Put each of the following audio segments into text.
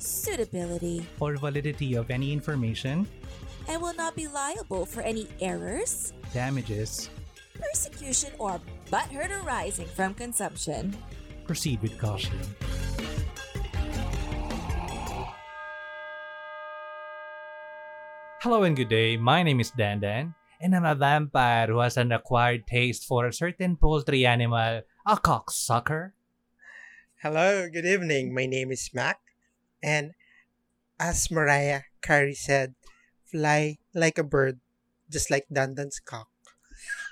suitability, or validity of any information, and will not be liable for any errors, damages, persecution, or butthurt arising from consumption. proceed with caution. Hello and good day. My name is Dandan, and I'm a vampire who has an acquired taste for a certain poultry animal, a cocksucker. Hello, good evening. My name is Mac, and as Mariah Carey said, fly like a bird, just like Dandan's cock.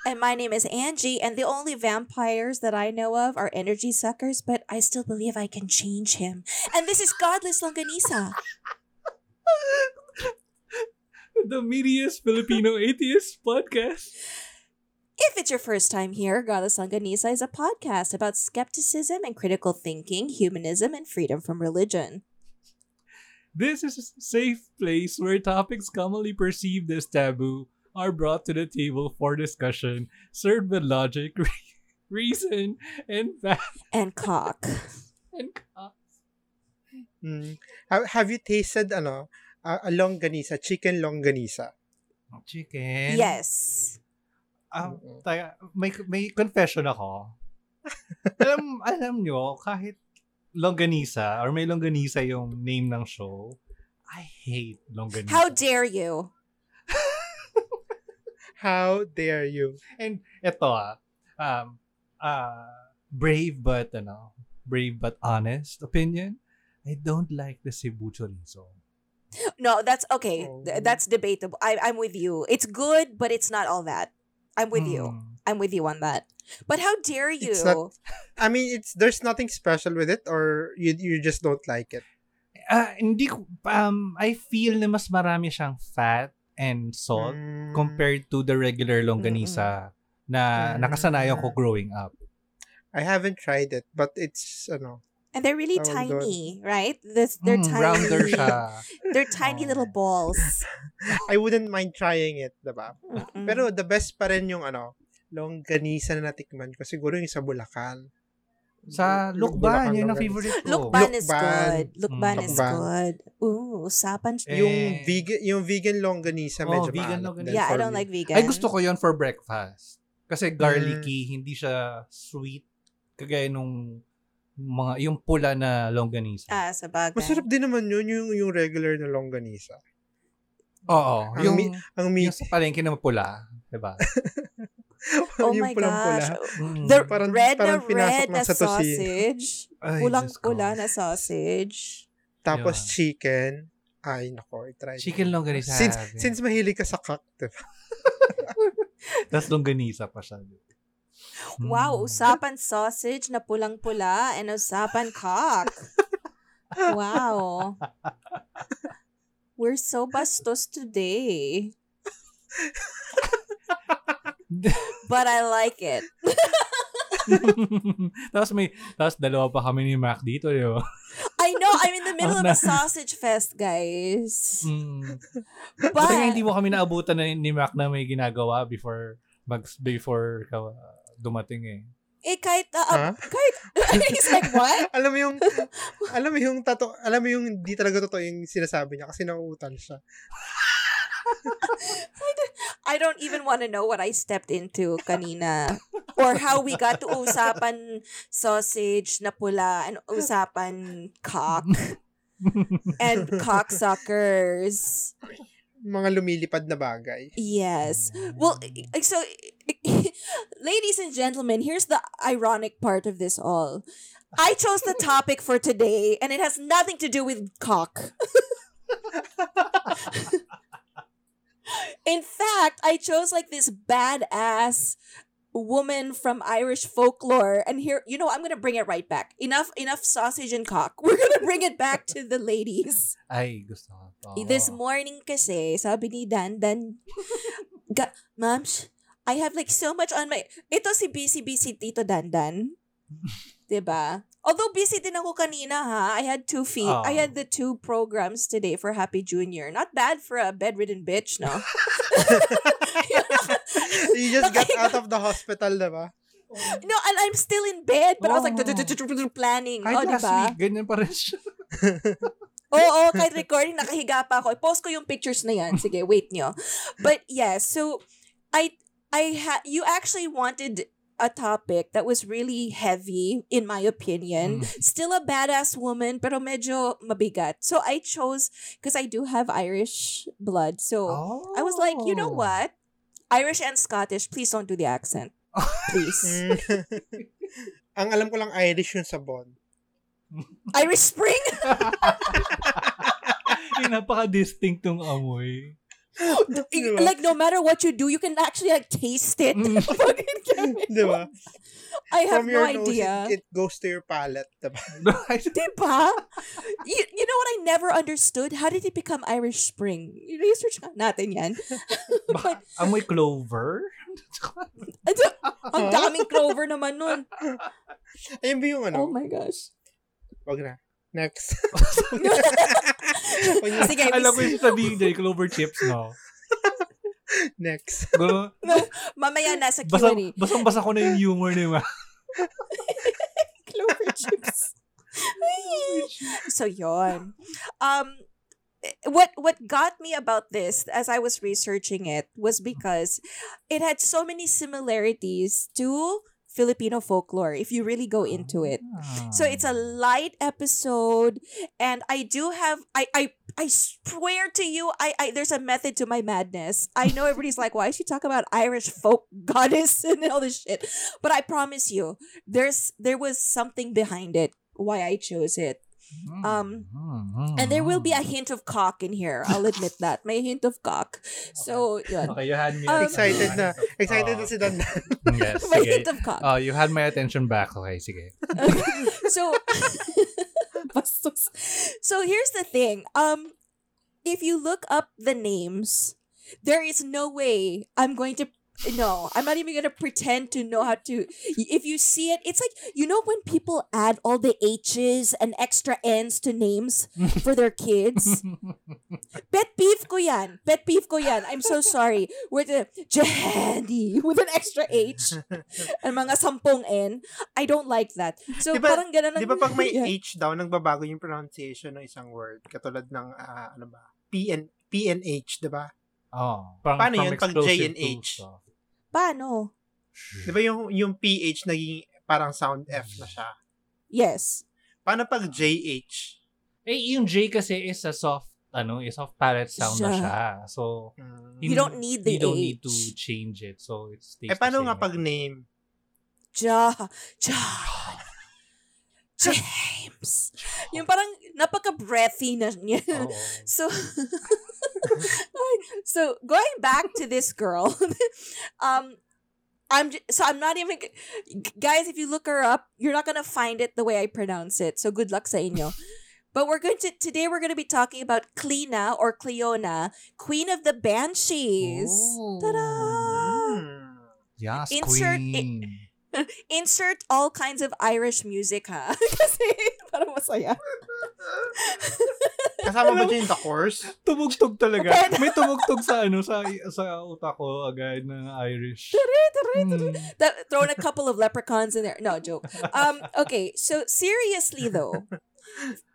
And my name is Angie, and the only vampires that I know of are energy suckers, but I still believe I can change him. And this is Godless Longganisa. the meatiest Filipino atheist podcast. If it's your first time here, Godless Longganisa is a podcast about skepticism and critical thinking, humanism, and freedom from religion. This is a safe place where topics commonly perceived as taboo are brought to the table for discussion, served with logic, reason, and fact. And cock. And co- Mm. Have you tasted ano, a a longganisa, chicken longganisa? Chicken. Yes. Ah, taga- may, may confession ako. alam, alam nyo, kahit longganisa or may longganisa yung name ng show, I hate longganisa. How dare you? How dare you? And eto ah, um, uh, brave but, ano, brave but honest opinion, I don't like the Cebu chorizo. No, that's okay. Oh. That's debatable. I, I'm with you. It's good, but it's not all that. I'm with you. I'm with you on that. But how dare you? It's not- I mean, it's there's nothing special with it, or you you just don't like it. Ah, hindi ko, um, I feel na mas marami siyang fat and salt Mm. compared to the regular longganisa na Mm. nakasanayan ko growing up. I haven't tried it, but it's ano. and they're really doon. tiny, right? This, they're Mm, tiny. rounder siya. They're tiny Oh. little balls. I wouldn't mind trying it, diba? Mm-mm. Pero the best pa rin yung ano, longganisa na natikman ko. Siguro yung sa Bulacan. Sa Yung Lukban, Bulacan yun ang favorite ko. Lukban is good. Lukban Mm. is good. Ooh, usapan. Eh, Yung vegan yung vegan longganisa Oh, medyo vegan longganisa. yeah, I don't me. like vegan. Ay, gusto ko yon for breakfast. Kasi garlicky, hindi siya sweet. Kagaya nung mga, yung pula na longganisa. Ah, sa bagay. Masarap din naman yun yung yung regular na longganisa. Oo. Ang Yung, mi- Ang meat, yung sa palengke na pula. Diba? oh my gosh. Mm. The Parang- red parang na red na sausage. Pulang-pula na sausage. Tapos Yun. chicken. Ay, nako, i-try. Chicken longganisa. Since, since mahilig ka sa cock, diba? Tapos longganisa pa siya. Wow, Mm. usapan sausage na pulang-pula and usapan cock. wow. We're so bastos today. But I like it. tapos may, tapos dalawa pa kami ni Mac dito, di ba? I know, I'm in the middle of a sausage fest, guys. Mm. But, Buti nga hindi mo kami naabutan na ni Mac na may ginagawa before mag before ka uh, dumating eh. eh, kahit, uh, Ha? kahit, he's like, what? alam mo yung, alam mo yung tato, alam mo yung hindi talaga totoo yung sinasabi niya kasi nauutan siya. I don't even want to know what I stepped into kanina. Or how we got to usapan sausage na pula and usapan cock and cocksuckers. Mga lumilipad na bagay. Yes. Well, so, ladies and gentlemen, here's the ironic part of this all. I chose the topic for today, and it has nothing to do with cock. In fact, I chose like this badass woman from Irish folklore. And here, you know, I'm gonna bring it right back. Enough, enough sausage and cock. We're gonna bring it back to the ladies. Ay, gusto ko. This morning kasi, sabi ni Dan, Dan, ga, Mams, I have like so much on my, ito si busy busy Tito Dandan. 'Di ba? Although busy din ako kanina ha. I had two feet. I Oh. had the two programs today for Happy Junior. Not bad for a bedridden bitch, no? you just got out of the hospital, diba? no, and I'm still in bed, but I was like Oh. planning. Kahit Oh, last ba? week, ganyan pa rin siya. Oo, kahit recording, nakahiga pa ako. I-post ko yung pictures na yan. Sige, wait nyo. But yeah, so, I, I ha- you actually wanted a topic that was really heavy, in my opinion. Mm. Still a badass woman, pero medyo mabigat. So I chose, because I do have Irish blood. So I was like, you know Oh. what? Irish and Scottish, please don't do the accent. Please. Ang alam ko lang Irish yung sabon. Irish Spring? yung napaka-distinct amoy. Diba? like, no matter what you do, you can actually like taste it. Mm. Fucking gamit Di ba? mo. I have From no your nose, idea. it, it goes to your palate, diba? Diba? You, you know what I never understood? How did it become Irish Spring? Research natin yan. Baka amoy clover? Ang daming clover naman nun. Ayun ba yung ano? Oh my gosh. Wag na. Next. Sige, Alam ko yung sabihin dyan, clover chips, no? Next. Gulo, mamaya nasa Q&A. basang basa ko na yung humor ni Ma. Clover chips. so yon. Um what what got me about this as I was researching it was because it had so many similarities to Filipino folklore if you really go into it. So it's a ah. light episode and I do have I I I swear to you I I there's a method to my madness. I know everybody's like why is she talk about Irish folk goddess and all this shit. But I promise you there's there was something behind it why I chose it. Um, And there will be a hint of cock in here. I'll admit that. May hint of cock. So, yun. Okay, you had me. Um, Excited na. Excited na si Dan. Yes, May sige. hint of cock. Oh, you had my attention back. Okay, sige. so so here's the thing um if you look up the names there is no way i'm going to no i'm not even going to pretend to know how to if you see it it's like you know when people add all the h's and extra n's to names for their kids pet peeve ko yan pet peeve ko yan i'm so sorry with a Jehadi with an extra h and mga sampung n i don't like that so Di ba- parang ganun ang- Di ba pag may Yeah. H daw, nagbabago yung pronunciation ng isang word? Katulad ng, ah, ano ba? PN, PNH, di ba? Oh, parang Paano from yun pag explosive J and to H? Paano? Di ba yung, yung PH naging parang sound F na siya? Yes. Paano pag JH? Eh, yung J kasi is a soft, ano, is soft palate sound na Siya. siya. So, Hmm. You don't need the you don't need to H. change it. So, it stays Eh, paano nga pag name? Ja. John. James. Yung parang napaka-breathy na niya. Oo. So, so going back to this girl, um, I'm j- so I'm not even guys. If you look her up, you're not gonna find it the way I pronounce it. So good luck sa inyo. But we're going to today. We're going to be talking about Cleena or Cleona, Queen of the Banshees. Oh. Ta-da! Hmm. Yes, Insert queen. Insert all kinds of Irish music, ha? Kasi parang masaya. Kasama ba dyan yung The Corrs? Tumugtog talaga. Pwede. May tumugtog sa ano sa sa utak ko agad na Irish. Hmm. That, thrown a couple of leprechauns in there. No, joke. Um, okay, so seriously though,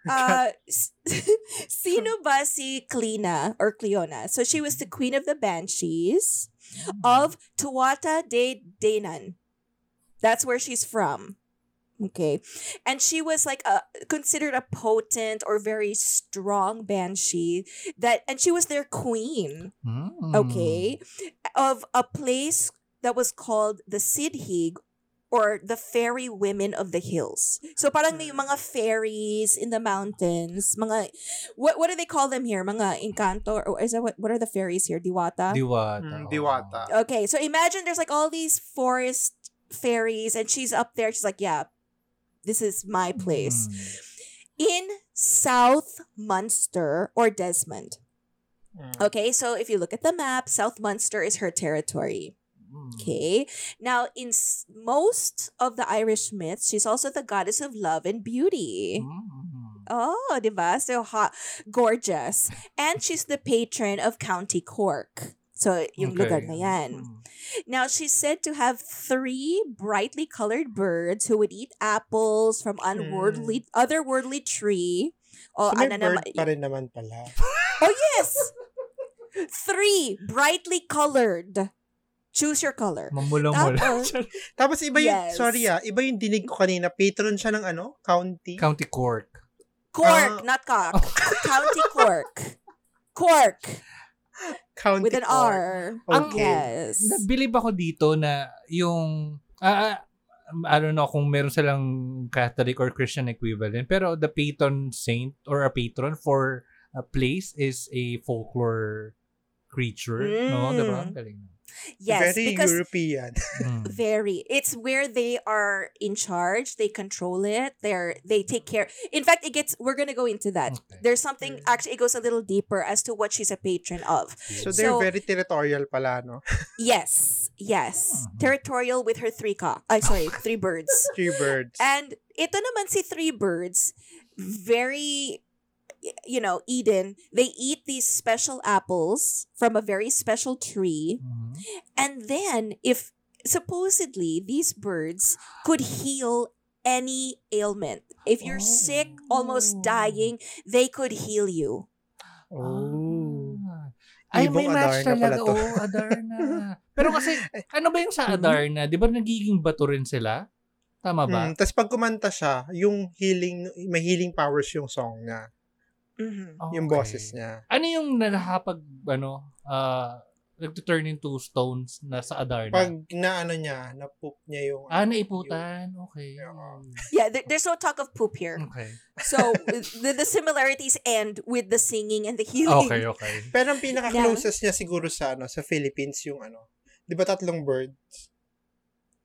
uh, s- sino ba si Cleena or Cleona? So she was the queen of the Banshees of Tuatha De Danann. That's where she's from. Okay. And she was like a considered a potent or very strong banshee that and she was their queen Hmm. okay, of a place that was called the Sidhig or the fairy women of the hills. So parang may mga fairies in the mountains, mga what what do they call them here? Mga encanto or is that what what are the fairies here? Diwata? Diwata. Mm, diwata. Okay, so imagine there's like all these forest fairies and she's up there. She's like, "Yeah, this is my place." Mm. In South Munster or Desmond. Mm. Okay, so if you look at the map, South Munster is her territory. Mm. Okay. Now, in s- most of the Irish myths, she's also the goddess of love and beauty. Mm. Oh, diba? So hot, gorgeous. And she's the patron of County Cork. So, yung lugar Okay. na yan. Mm. Now, she's said to have three brightly colored birds who would eat apples from unworldly, otherworldly tree. Oh, So may ano bird naman- pa rin naman pala. Oh, yes! Three brightly colored. Choose your color. Mamula-mula. Tapos, Tapos iba yung, Yes. sorry ah, iba yung dinig ko kanina. Patron siya ng ano? County? County Cork. Cork, Ah. not cock. County Cork. Cork County with an Cork. R. Ang- Yes. Nabilib ako dito na yung ah, ah, I don't know kung meron silang Catholic or Christian equivalent pero the patron saint or a patron for a place is a folklore creature no Mm. diba Ang galing Yes, Very because European. Mm. very. It's where they are in charge. They control it. They're they take care. In fact, it gets. We're gonna go into that. Okay. There's something actually. It goes a little deeper as to what she's a patron of. So they're So- very territorial pala, no? Yes, yes. Mhm. Territorial with her three cock. I sorry, three birds. Three birds. And ito naman si Three Birds, very, y- you know, Eden, they eat these special apples from a very special tree. Mhm. And then, if supposedly these birds could heal any ailment, if you're sick, almost Oh. dying, they could heal you. oh. Ah. Ay, may match talaga. to. Oo, Adarna. Pero kasi, ano ba yung sa Adarna? Di ba nagiging bato rin sila? Tama ba? Mm, Tapos pag kumanta siya, yung healing, may healing powers yung song niya. Mhm. Yung Okay. boses niya. Ano yung nakapag, ano, ah, nag-turn into stones na sa Adarna? Pag naano niya, na-poop niya yung... ah, naiputan. Okay. Oo. Yeah, there, there's no talk of poop here. Okay. So the, the similarities end with the singing and the healing. Okay, okay. Pero ang pinaka-closest niya siguro sa ano sa Philippines yung ano. 'Di ba tatlong birds?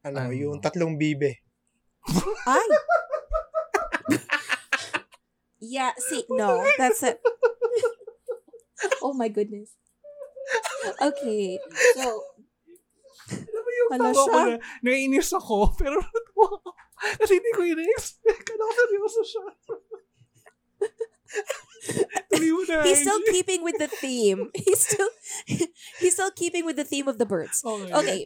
Ano, Ano? yung tatlong bibe. Ay. Yeah, see, no, that's it. oh my goodness. Okay, so, Alam mo yung Ano tawa ko siya? na, naiinis ako, pero natuwa ako. Kasi hindi ko yun expect Kala ko seryoso siya. Tuloy mo na, he's still keeping with the theme. He's still, he's still keeping with the theme of the birds. Okay. Okay,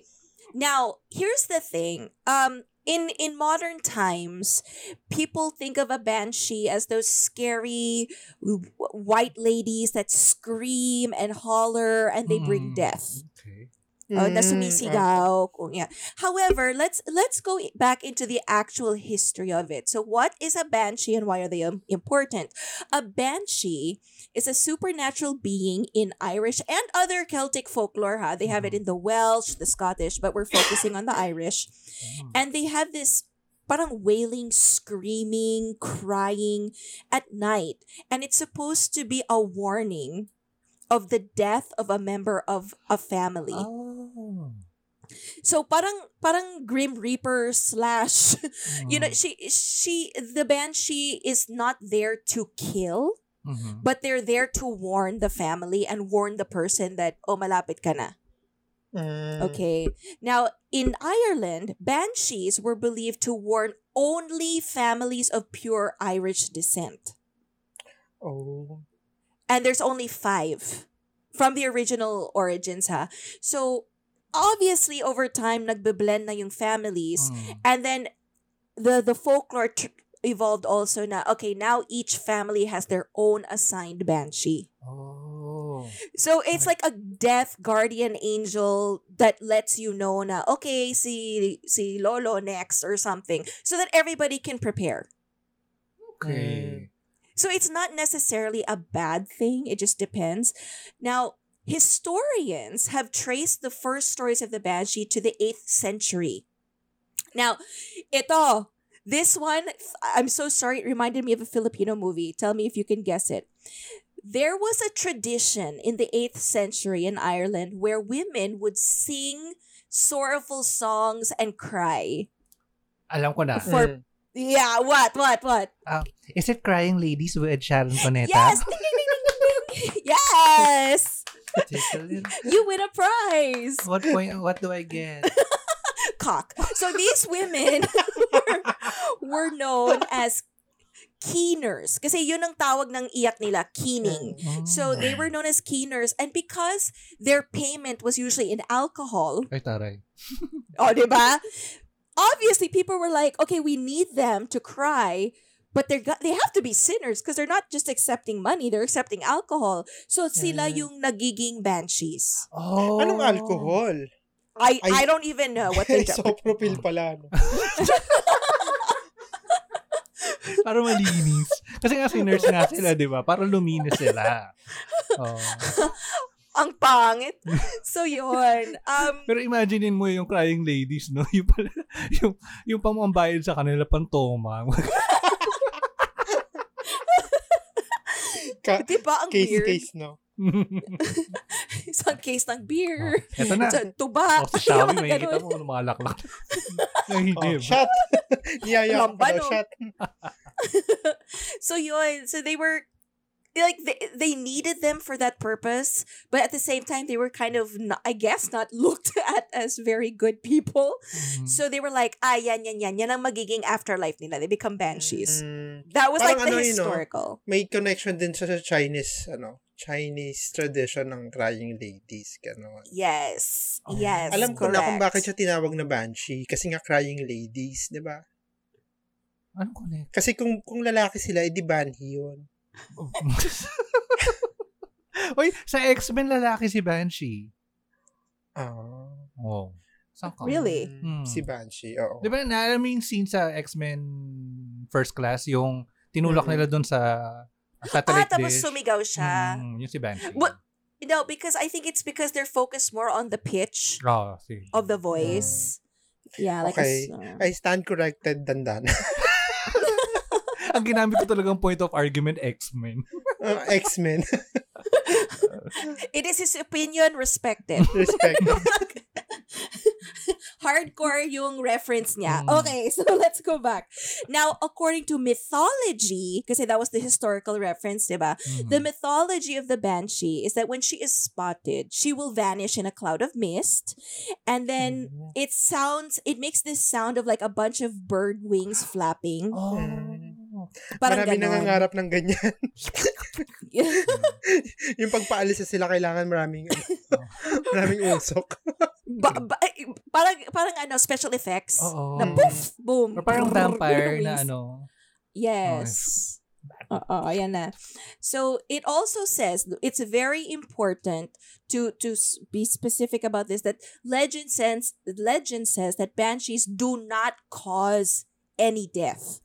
now, here's the thing. Um, in in modern times, people think of a banshee as those scary w- white ladies that scream and holler and they bring Mm, death. Okay. Oh, na Mm, sumisigaw. kung- yeah. However, let's let's go back into the actual history of it. So, what is a banshee and why are they um, important? A banshee is a supernatural being in Irish and other Celtic folklore. Ha, they have it in the Welsh, the Scottish, but we're focusing on the Irish. Mm. And they have this parang wailing, screaming, crying at night, and it's supposed to be a warning of the death of a member of a family. Oh. So parang parang Grim Reaper slash you know Mm. she she the banshee is not there to kill Mhm. but they're there to warn the family and warn the person that oh malapit ka na. Mm. Okay. Now in Ireland, banshees were believed to warn only families of pure Irish descent. Oh. and there's only five from the original origins ha. So obviously over time nagbe-blend na yung families Mm. and then the the folklore tr- evolved also na okay now each family has their own assigned banshee. Oh. So it's like a death guardian angel that lets you know na okay si si lolo next or something so that everybody can prepare. Okay. Mm. So it's not necessarily a bad thing, it just depends. Now, historians have traced the first stories of the Banshee to the 8th century. Now, ito, this one, I'm so sorry, it reminded me of a Filipino movie. Tell me if you can guess it. There was a tradition in the 8th century in Ireland where women would sing sorrowful songs and cry. Alam ko na. For- Mm. Yeah, what, what, what? Is it Crying Ladies with Sharon Cuneta? Yes! Ding, ding, ding. Yes! Just a little- You win a prize! What point? What do I get? Cock. So these women were, were known as keeners. Kasi yun ang tawag ng iyak nila, keening. So they were known as keeners. And because their payment was usually in alcohol, Ay, taray. oh, di ba? Obviously, people were like, okay, we need them to cry, but they're they have to be sinners because they're not just accepting money, they're accepting alcohol. So sila yung nagiging banshees. Oh. Anong alcohol? I Ay- I don't even know what they Isopropyl pala. No? Para malinis. Kasi nga sinners nga sila, di ba? Para luminis sila. Oh. Ang pangit. so yun. Um, Pero imaginein mo yung crying ladies, no? Yung, pala, yung, yung pamambayad sa kanila pang toma. Ka- di ba ang case weird? case, no? Isang case ng beer. Ito na. Sa tuba. O, sa Xiaomi, may kita ganun. mo lumalaklak. Oh, shot. Niyaya ko Lamba, daw, no? shot. so yun. So they were like they, they needed them for that purpose, but at the same time they were kind of not, I guess not looked at as very good people. Mm. So they were like, ah, yan, yan, yan. Yan ang magiging afterlife nila. They become banshees. Mm, That was like the ano yun, no? historical. may connection din sa sa Chinese, ano, Chinese tradition ng crying ladies, gano'n. Yes. Oh. Yes. Alam ko na kung correct. bakit siya tinawag na banshee. Kasi nga crying ladies, di ba? Ano connect? Kasi kung kung lalaki sila, edi banhi yun. Uy, sa X-Men lalaki si Banshee. Ah. Oh. Saan ka? Really? Hmm. Si Banshee, oo. Di ba, naalala mo yung scene sa X-Men First Class, yung tinulak Mm. nila doon sa Ah, satellite tapos dish. sumigaw siya. Mm, yung si Banshee. But- No, because I think it's because they're focused more on the pitch Oh, sige. of the voice. Yeah, like Okay. a, s- I stand corrected, dandan. Ang ginamit ko talagang point of argument, X-Men. Uh, X-Men. it is his opinion respected. Respect. Hardcore yung reference niya. Mm. Okay, so let's go back. Now, according to mythology, kasi that was the historical reference, diba? Mm. The mythology of the banshee is that when she is spotted, she will vanish in a cloud of mist, and then Mm. it sounds, it makes this sound of like a bunch of bird wings flapping. Oh. Parang Marami ganon. nangangarap ng ganyan. yung pagpaalis sa sila, kailangan maraming, maraming usok. Ba, ba, eh, parang, parang ano, special effects. Oo. Na poof, boom. Or parang vampire na ano. Yes. Oo, ayan na. So, it also says, it's very important to to be specific about this, that legend says, legend says that banshees do not cause any death.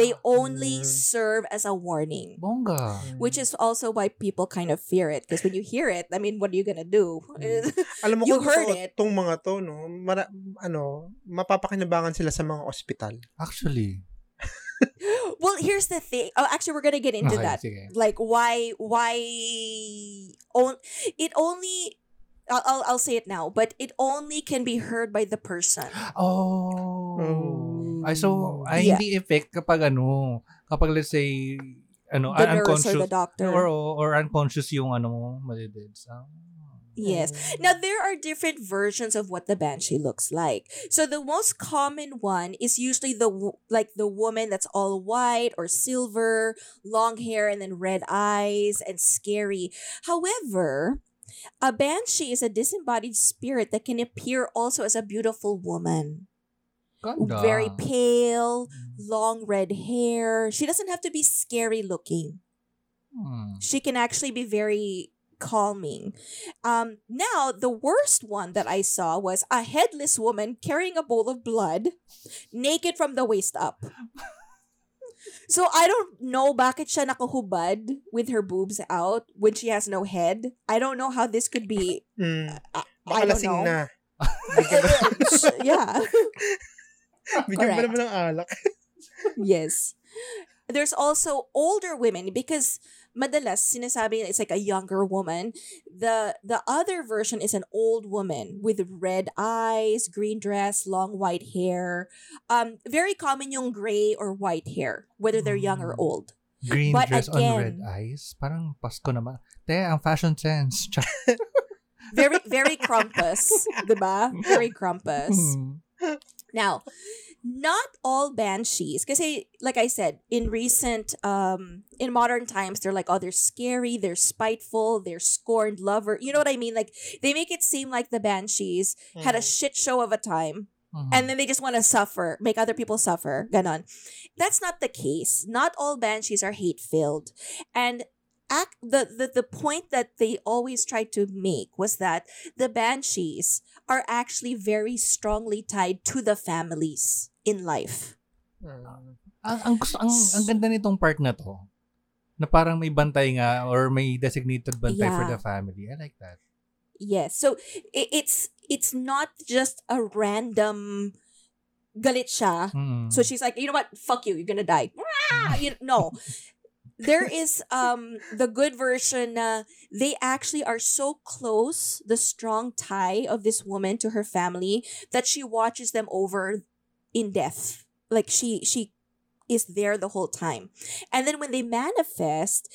They only Mm. serve as a warning. Bongga. Which is also why people kind of fear it. Because when you hear it, I mean, what are you gonna do? Alam mo You kung heard totoo it. tong mga to, no, mara, ano, mapapakinabangan sila sa mga ospital. Actually. well, here's the thing. Oh, actually, we're gonna get into Okay, that. sige. like why why on it only I'll, I'll I'll say it now, but it only can be heard by the person. Oh. Oh. Ay, so, ay, Yeah. hindi effect kapag ano, kapag let's say, ano, The nurse or unconscious, the doctor. or, or unconscious yung ano mo, malidead. So, Yes. Now there are different versions of what the banshee looks like. So the most common one is usually the like the woman that's all white or silver, long hair and then red eyes and scary. However, a banshee is a disembodied spirit that can appear also as a beautiful woman. Ganda. Very pale, long red hair. She doesn't have to be scary looking. Hmm. She can actually be very calming. Um, now, the worst one that I saw was a headless woman carrying a bowl of blood, naked from the waist up. So I don't know bakit siya nakahubad with her boobs out when she has no head. I don't know how this could be. Mm. I, I don't know. na. yeah. Bigyan mo naman ng alak. yes. There's also older women because madalas sinasabi it's like a younger woman. The the other version is an old woman with red eyes, green dress, long white hair. Um very common yung gray or white hair whether they're young or Mm. old. Green But dress on red again- eyes. Parang Pasko naman. Te, ang fashion sense. Very very Krampus, 'di ba? Very Krampus. Hmm. Now, not all banshees, kasi like I said, in recent, um, in modern times, they're like, oh, they're scary, they're spiteful, they're scorned lover. You know what I mean? Like they make it seem like the banshees had a Mm. shit show of a time, Mhm. and then they just want to suffer, make other people suffer. Ganon. That's not the case. Not all banshees are hate filled, and. Act, the, the the point that they always tried to make was that the banshees are actually very strongly tied to the families in life. Mm. ang, ang, gusto, ang, ang ganda nitong part na to, na parang may bantay nga or may designated bantay for Yeah. the family. I like that. Yes. So i- it's it's not just a random galit siya. Mm. So she's like, you know what? Fuck you. You're gonna die. You, no. There is um the good version na they actually are so close, the strong tie of this woman to her family, that she watches them over in death. Like she she is there the whole time. And then when they manifest,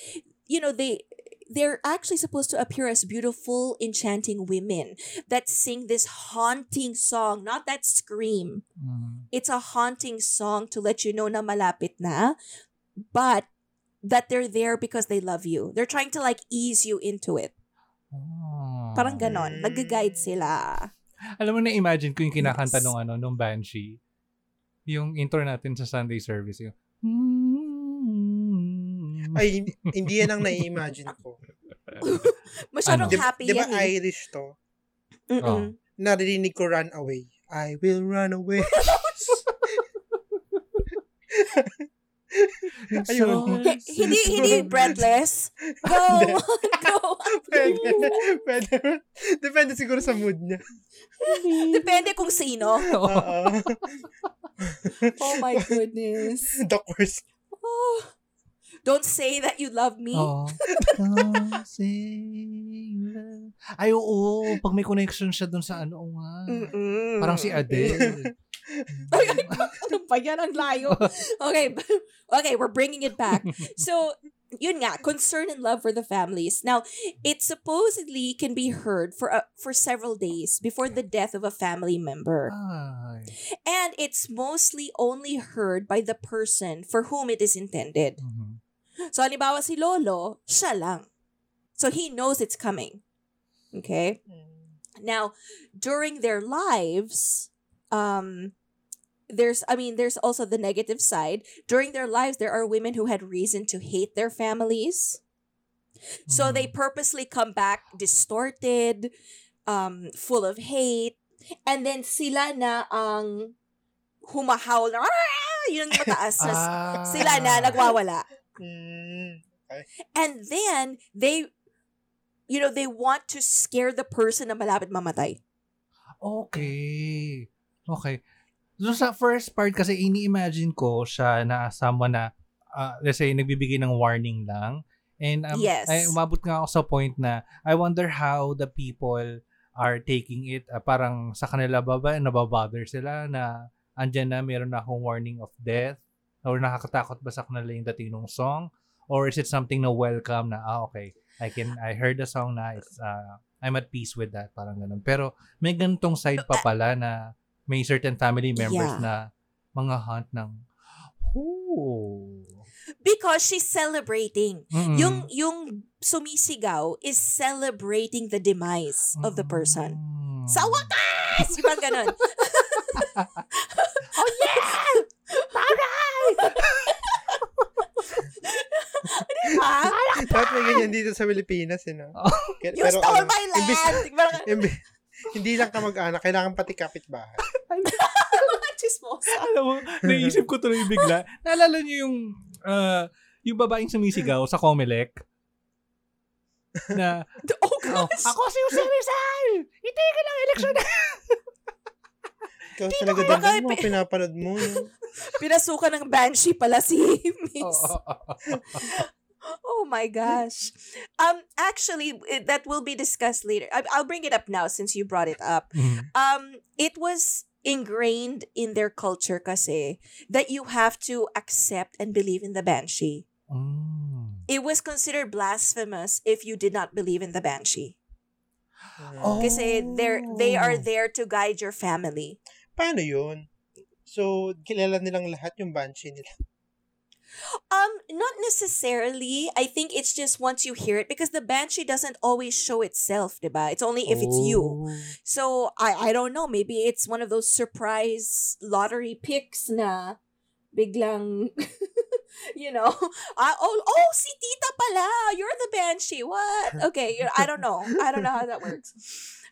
you know, they they're actually supposed to appear as beautiful, enchanting women that sing this haunting song, not that scream Mhm. it's a haunting song to let you know na malapit na, but that they're there because they love you. They're trying to like ease you into it. Oh. Parang ganon. Nag-guide sila. Alam mo na imagine ko yung kinakanta Yes. nung ano nung Banshee. Yung intro natin sa Sunday service yung Ay, hindi- yan ang nai-imagine ko. Masyadong Ano? Happy di ba yan eh. Irish to? Mm-mm. Narinig ko run away. I will run away. Ayun. H- hindi, hindi breathless. Go on, go on. pwede. Pwede. Depende siguro sa mood niya. Depende kung sino. Oh my goodness. The course. Oh. Don't say that you love me. Oo. Don't say you love- Ay, oo. Pag may connection siya dun sa ano, nga. Mm-mm. Parang si Adele. Ay, ay, ano ba yan? Ang layo. Okay. Okay, we're bringing it back. So, yun nga, concern and love for the families. Now, it supposedly can be heard for uh, for several days before the death of a family member. Ay. And it's mostly only heard by the person for whom it is intended. Mhm. So, halimbawa si Lolo, siya lang. So, he knows it's coming. Okay? Now, during their lives, um, there's, I mean, there's also the negative side. During their lives, there are women who had reason to hate their families. So they Mhm. purposely come back distorted, um, full of hate, and then sila na ang humahawl na, yun mataas na, Ah. sila na nagwawala. Mm. And then, they, you know, they want to scare the person na malapit mamatay. Okay. Okay. So sa first part kasi ini-imagine ko siya na someone na uh, let's say nagbibigay ng warning lang and um, Yes. ay umabot nga ako sa point na I wonder how the people are taking it uh, parang sa kanila ba ba nababother sila na andyan na meron na akong warning of death or nakakatakot ba sa kanila yung dating ng song or is it something na welcome na ah okay I can I heard the song na it's uh, I'm at peace with that parang ganun pero may ganitong side pa pala na may certain family members Yeah. na mga hunt ng oh Because she's celebrating. Mm-mm. Yung yung sumisigaw is celebrating the demise of the person. Mm. Sa wakas! Ba ganun? oh yeah! Taray! Diba? Dapat may ganyan dito sa Pilipinas, eh, no? Oh. Kaya- You stole ano, my imbis- land! Di ba? imbi- hindi lang kamag-anak, kailangan pati kapitbahay. Chismosa. Alam mo, naisip ko tuloy bigla. Naalala niyo yung uh, yung babaeng sumisigaw sa Comelec? Na, Oh, oh, gosh. ako si Jose Rizal! Itigil ang eleksyon na! Ikaw talaga dandan baka- mo, pinapanood mo. no? Pinasukan ng banshee pala si Miss. Oh my gosh. Um actually it- that will be discussed later. I- I'll bring it up now since you brought it up. Mm. Um it was ingrained in their culture kasi that you have to accept and believe in the banshee. Mm. It was considered blasphemous if you did not believe in the banshee. Oh. Kasi they're they are there to guide your family. Paano yun? So, kilala nilang lahat yung banshee nila. Um, not necessarily. I think it's just once you hear it because the banshee doesn't always show itself, diba? It's only if it's you. Oh. So I I don't know. Maybe it's one of those surprise lottery picks na biglang you know. ah, oh, oh, si Tita pala. You're the banshee. What? Okay, I don't know. I don't know how that works.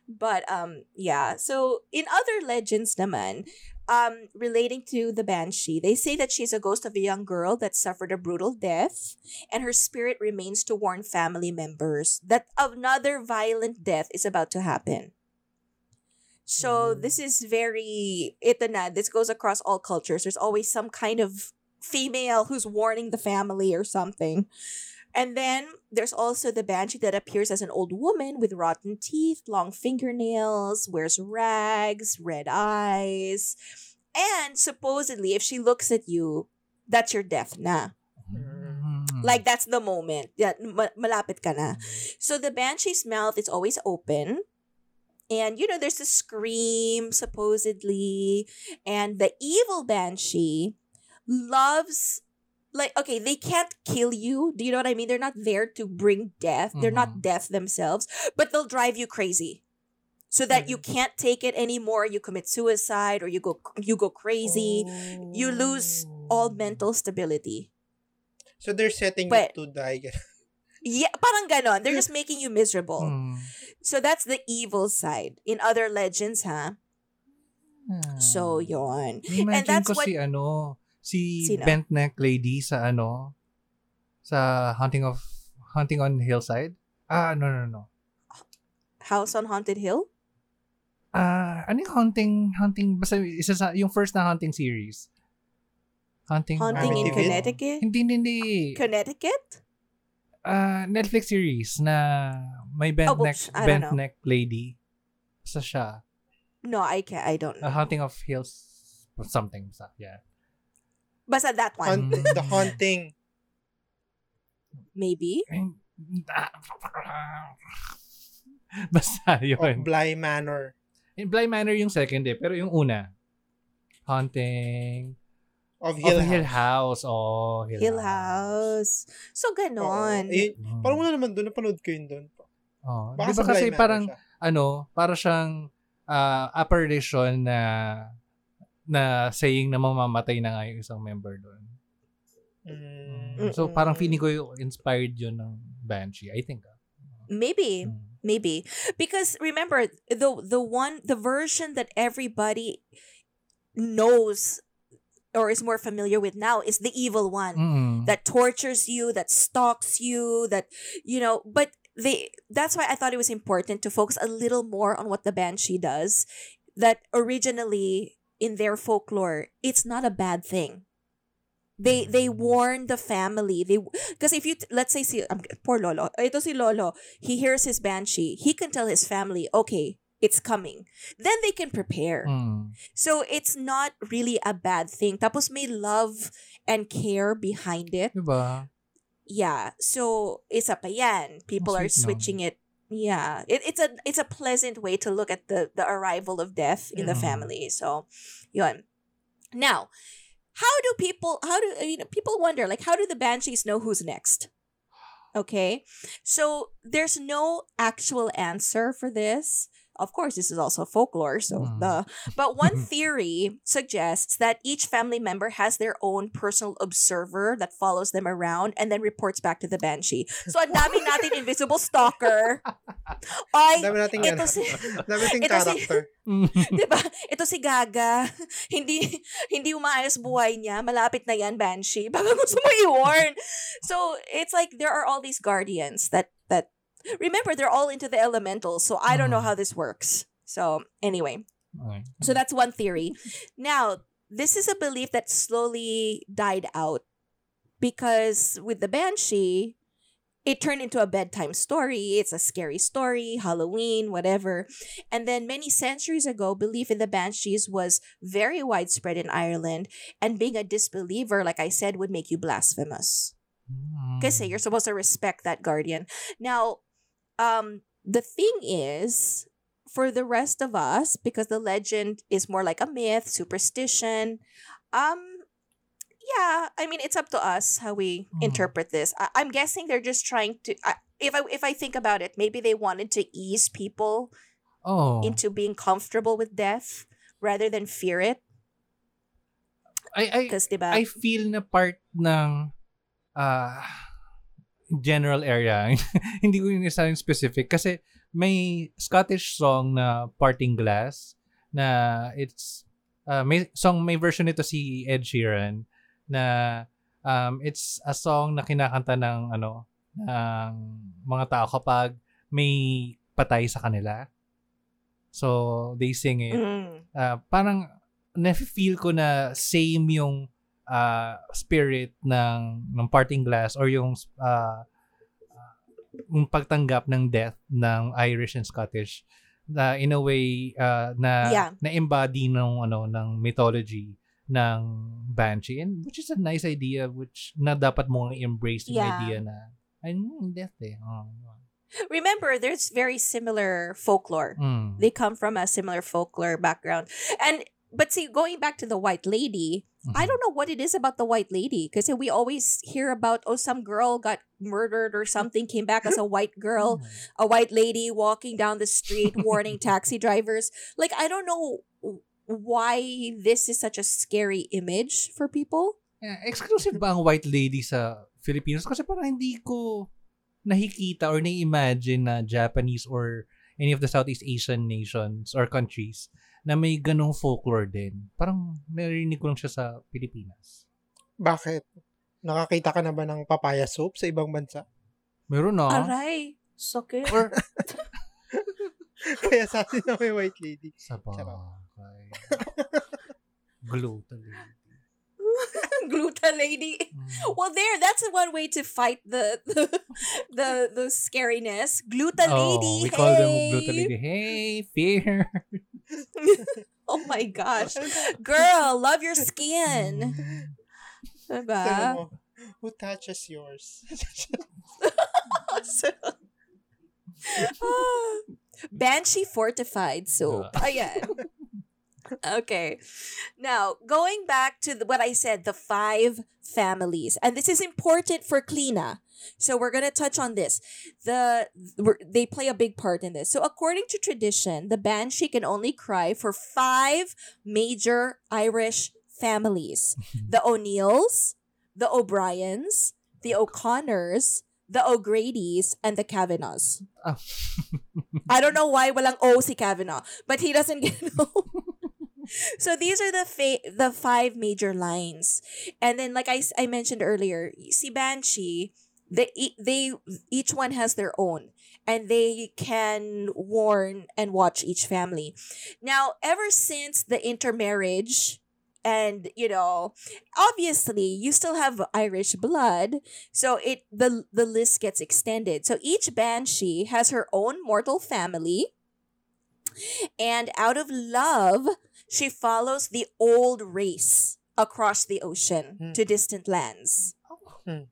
But um yeah. So in other legends naman, um relating to the banshee, they say that she's a ghost of a young girl that suffered a brutal death and her spirit remains to warn family members that another violent death is about to happen. So Mm. this is very ito na, this goes across all cultures. There's always some kind of female who's warning the family or something. And then there's also the banshee that appears as an old woman with rotten teeth, long fingernails, wears rags, red eyes. And supposedly, if she looks at you, that's your death na. Mm. Like that's the moment. Yeah, ma- malapit ka na. So the banshee's mouth is always open. And you know, there's a scream supposedly. And the evil banshee loves like okay, they can't kill you. Do you know what I mean? They're not there to bring death. They're not death themselves, but they'll drive you crazy. So that you can't take it anymore, you commit suicide or you go you go crazy. You lose all mental stability. So they're setting But- you to die. Yeah, parang ganon. They're just making you miserable. Mm. So that's the evil side. In other legends? So, Hmm. yon. Imagine that's ko what- si ano, si Sino? bent neck lady sa ano, sa Hunting of Hunting on Hillside. Ah, no, no, no. House on Haunted Hill? Ah, ano yung hunting, hunting, basta isa sa, yung first na hunting series. Hunting, Haunting in? Connecticut? Hindi, hindi, hindi. Connecticut? Ah, Netflix series na may bent Oh, neck, bent know. neck lady. Basta siya. No, I can't. I don't A know. Hunting of Hills, something. Yeah. Basta that one. Hunt- the haunting. Maybe? Basta yun. Bly Manor. In Bly Manor yung second eh, pero yung una, Haunting Of of Hill Hill House. House. Oh, Hill, Hill House. So, Oo. ganon. Eh, Mm. parang wala naman doon. Napanood ko yun doon. Oh. Baka Di sa ba kasi Bly parang, siya. ano, para siyang ah, apparition na na saying na mamamatay na nga yung isang member doon. Mm. So parang feeling ko yung inspired yun ng Banshee. I think. ah. Maybe. Mm. Maybe. Because remember, the the one the version that everybody knows or is more familiar with now is the evil one. Mm. that tortures you, that stalks you, that you know, but they that's why I thought it was important to focus a little more on what the banshee does. That originally in their folklore, it's not a bad thing. They they warn the family. They because if you let's say si um, poor lolo, ito si lolo, he hears his banshee. He can tell his family, okay, it's coming. Then they can prepare. Mm. So it's not really a bad thing. Tapos may love and care behind it. Diba? Yeah. So isa pa yan. People are sweet switching it. Yeah. It, it's a it's a pleasant way to look at the the arrival of death in the Mhm. family. So, yun. Now, how do people how do you know people wonder like how do the banshees know who's next? Okay. So, there's no actual answer for this. Of course, this is also folklore, so Mm. the but one theory suggests that each family member has their own personal observer that follows them around and then reports back to the banshee. So ang dami natin invisible stalker. Ay, Dami nating ito si Dami si- character. 'di ba? Ito si Gaga. hindi hindi umaayos buhay niya. Malapit na 'yan, Banshee. Baka gusto mo i-warn. So, it's like there are all these guardians that remember they're all into the elementals. So, I don't know Mhm. how this works. So, anyway. So that's one theory. Now, this is a belief that slowly died out because with the Banshee, it turned into a bedtime story. It's a scary story, Halloween, whatever. And then many centuries ago, belief in the Banshees was very widespread in Ireland. And being a disbeliever, like I said, would make you blasphemous. Mm. Kasi you're supposed to respect that guardian. Now, um, the thing is, for the rest of us, because the legend is more like a myth, superstition, um, yeah, I mean, it's up to us how we Mhm. interpret this. I- I'm guessing they're just trying to. I if I if I think about it, maybe they wanted to ease people Oh. into being comfortable with death rather than fear it. I, I, diba? I feel na part ng ah general area. Hindi ko yung isa yung specific. Kasi may Scottish song na Parting Glass na it's uh, may song may version nito si Ed Sheeran na um, it's a song na kinakanta ng ano ng mga tao kapag may patay sa kanila. So they sing it Mm. ah, parang na-feel ko na same yung ah, spirit ng ng parting glass or yung ah, yung pagtanggap ng death ng Irish and Scottish na in a way ah, na Yeah. na embody ng ano ng mythology ng banshee and which is a nice idea which na dapat mo embrace yung Yeah. idea na ay death eh oh, Remember, there's very similar folklore. mm. They come from a similar folklore background. And but see, going back to the white lady, I Mhm. don't know what it is about the white lady because we always hear about oh some girl got murdered or something came back as a white girl, a white lady walking down the street warning taxi drivers. Like I don't know why this is such a scary image for people. Yeah, exclusive ba ang white lady sa Filipinos? Kasi parang hindi ko nakikita or na-imagine na Japanese or any of the Southeast Asian nations or countries na may ganong folklore din. Parang narinig ko lang siya sa Pilipinas. Bakit? Nakakita ka na ba ng papaya soup sa ibang bansa? Meron na. Aray, sakit. Or Kaya sa atin na may white lady. sa bagay. Glow talaga. Gluta lady. Mm. Well, there. That's one way to fight the the the, the scariness. Gluta lady. Oh, we call them hey! Gluta lady. Hey, fear. oh my gosh, girl, love your skin. Tanong Diba? mo, who touches yours? Banshee fortified soap. Uh. Oh, Ayan. Okay. Now, going back to the, what I said, the five families, and this is important for Clíodhna. So we're gonna touch on this. The they play a big part in this. So according to tradition, the banshee can only cry for five major Irish families: the O'Neills, the O'Briens, the O'Connors, the O'Grady's, and the Kavanaghs. Ah. I don't know why walang O si Kavanagh, but he doesn't get O. so these are the fa- the five major lines. And then like I, I mentioned earlier, si Banshee, they they each one has their own and they can warn and watch each family. Now, ever since the intermarriage and you know, obviously you still have Irish blood, so it the the list gets extended. So each banshee has her own mortal family. And out of love, she follows the old race across the ocean Hmm. to distant lands. Hmm.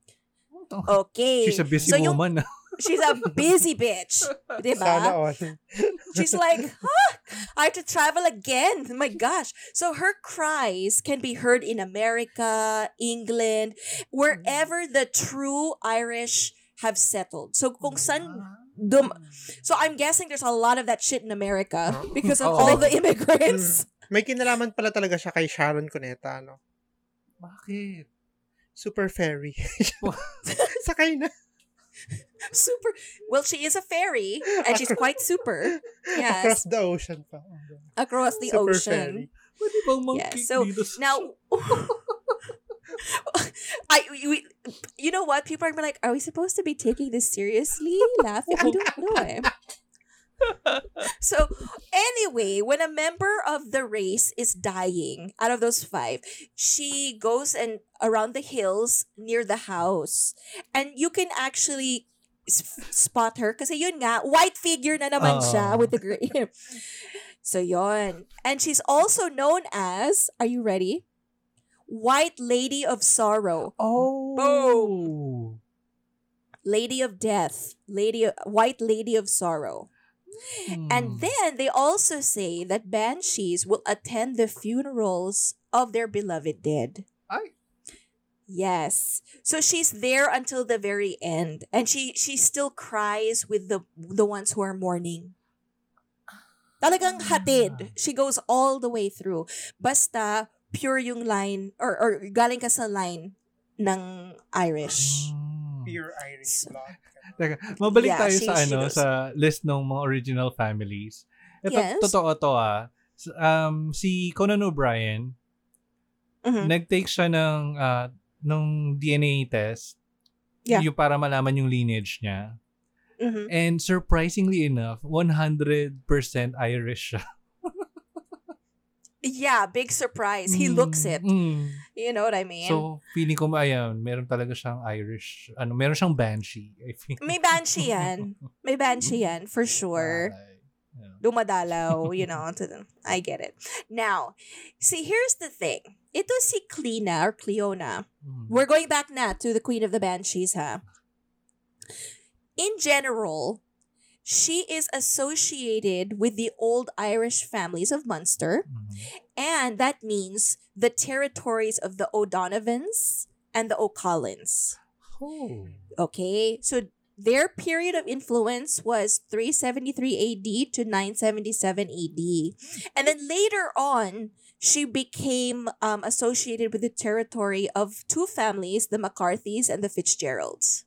Okay. She's a busy so yung- woman. she's a busy bitch. Sana Diba? all. She's like, huh? I have to travel again. My gosh. So her cries can be heard in America, England, wherever the true Irish have settled. So kung san dum So I'm guessing there's a lot of that shit in America because of all the immigrants. May kinalaman pala talaga siya kay Sharon Cuneta, no? Bakit? Super fairy. Sakay na. super. Well, she is a fairy and she's quite super. Yes, Across the ocean pa. across the Super ocean. fairy. Pwede bang Yeah, monkey so dito sa- now I we, we- you know what people are gonna be like are we supposed to be taking this seriously laughing I don't know eh. So, anyway, when a member of the race is dying out of those five, she goes and around the hills near the house. And you can actually spot her kasi yun nga, white figure na naman siya Oh. with the gray. so, yon. And she's also known as, are you ready? White Lady of Sorrow, Oh. Lady of Death, Lady White Lady of Sorrow. Hmm. And then they also say that banshees will attend the funerals of their beloved dead. Ay. Yes. So she's there until the very end and she she still cries with the the ones who are mourning. Talagang hatid. She goes all the way through. Basta pure yung line or or galing ka sa line ng Irish. Hmm. Pure Irish blood. Teka, mabalik Yeah, tayo she- sa she ano knows. sa list ng mga original families. Ito Yes. totoo to ah. Um si Conan O'Brien, Mhm. nag-take siya ng ah, nung DNA test. Yeah. Yung para malaman yung lineage niya. Mhm. And surprisingly enough, 100% Irish siya. Yeah, big surprise. He looks it. Mm. You know what I mean? So, feeling ko ayan, meron talaga siyang Irish, ano, meron siyang banshee. I think. May banshee yan. May banshee yan, for sure. Yeah. Dumadalaw, you know. To the, I get it. Now, see, here's the thing. Ito si Cleona or Cleona. Mm. We're going back na to the Queen of the Banshees, ha? In general, she is associated with the old Irish families of Munster, Mhm. and that means the territories of the O'Donovans and the O'Collins. Oh. Okay, so their period of influence was 373 AD to 977 AD. And then later on, she became um, associated with the territory of two families, the McCarthys and the Fitzgeralds.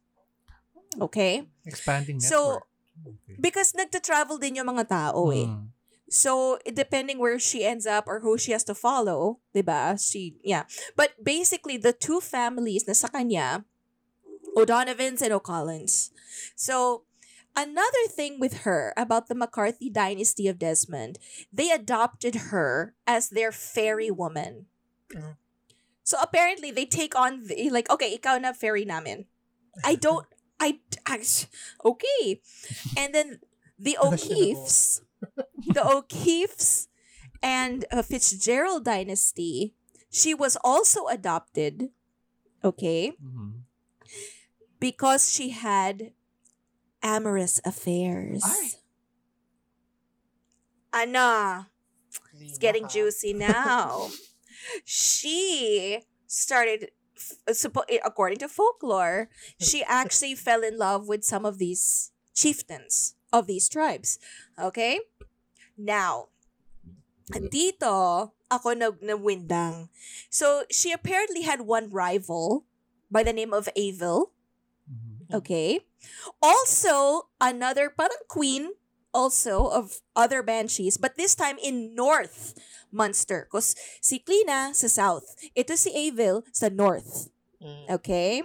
Okay? Expanding network. So, Okay. Because nagta-travel din yung mga tao eh. Mm. So, depending where she ends up or who she has to follow, 'di ba? She yeah. But basically the two families na sa kanya, O'Donovans and O'Collins. So, another thing with her about the McCarthy dynasty of Desmond, they adopted her as their fairy woman. Mhm. So apparently they take on the, like okay, ikaw na fairy namin. I don't I, I okay. And then the O'Keefes, the O'Keefes and uh, Fitzgerald dynasty, she was also adopted, okay, Mhm. because she had amorous affairs. Ay. Ana, it's getting juicy now. she started according to folklore, she actually fell in love with some of these chieftains of these tribes. Okay? Now, dito, ako nag nawindang. So, she apparently had one rival by the name of Aoibheall. Mhm. Okay? Also, another parang queen also of other banshees, but this time in North Munster. Because si Clíodhna sa South. Ito si Aoibheall sa North. Mm. Okay?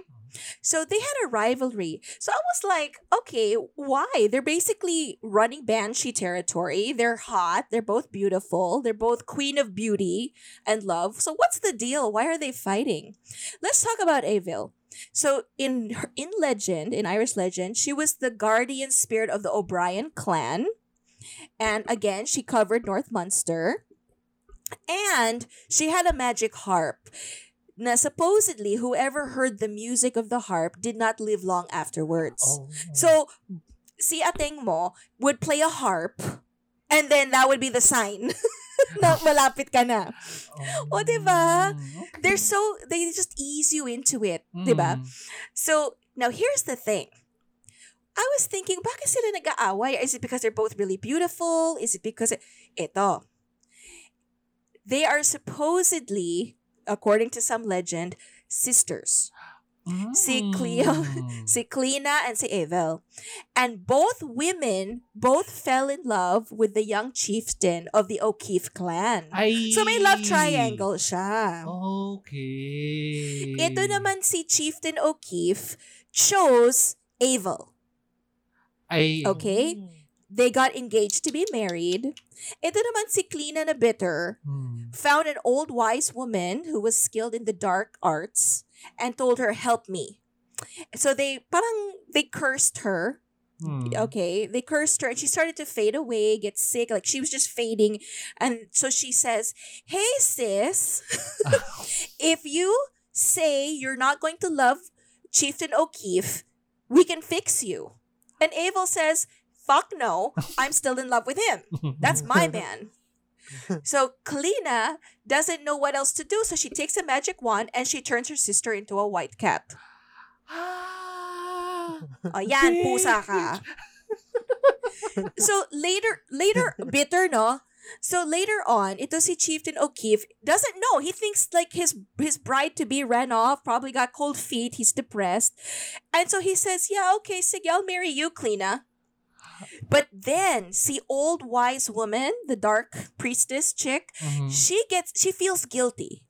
So they had a rivalry. So I was like, okay, why? They're basically running Banshee territory. They're hot. They're both beautiful. They're both queen of beauty and love. So what's the deal? Why are they fighting? Let's talk about Aoibheall. So in in legend, in Irish legend, she was the guardian spirit of the O'Brien clan. And again, she covered North Munster. And she had a magic harp Now, supposedly whoever heard the music of the harp did not live long afterwards. Oh. So, si ateng mo would play a harp and then that would be the sign na malapit ka na. O, diba? Mm, They're so, they just ease you into it. Diba? Mm. So, now here's the thing. I was thinking, bakit sila nag-aaway? Is it because they're both really beautiful? Is it because, it... ito, they are supposedly, according to some legend, sisters. Si Cleo, Mm. si Clíodhna and si Aoibheall. And both women both fell in love with the young chieftain of the O'Keefe clan. Ay. So may love triangle siya. Okay. Ito naman si Chieftain O'Keefe chose Aoibheall. Ay. Okay? They got engaged to be married. Ito naman si Clíodhna na bitter Hmm. found an old wise woman who was skilled in the dark arts and told her, "Help me." So they parang they cursed her. Hmm. Okay, they cursed her and she started to fade away, get sick, like she was just fading. And so she says, "Hey sis, if you say you're not going to love Chieftain O'Keefe, we can fix you." And Aoibheall says, "Fuck no, I'm still in love with him. That's my man." So Clíodhna doesn't know what else to do, so she takes a magic wand and she turns her sister into a white cat. Ah. O yan, pusa ka. so later, later, bitter, no? So later on, ito si Chieftain O'Keefe doesn't know. He thinks like his his bride to be ran off, probably got cold feet, he's depressed. And so he says, yeah, okay, sige, I'll marry you, Clíodhna. But then, see, old wise woman, the dark priestess chick, mm-hmm. she gets, she feels guilty.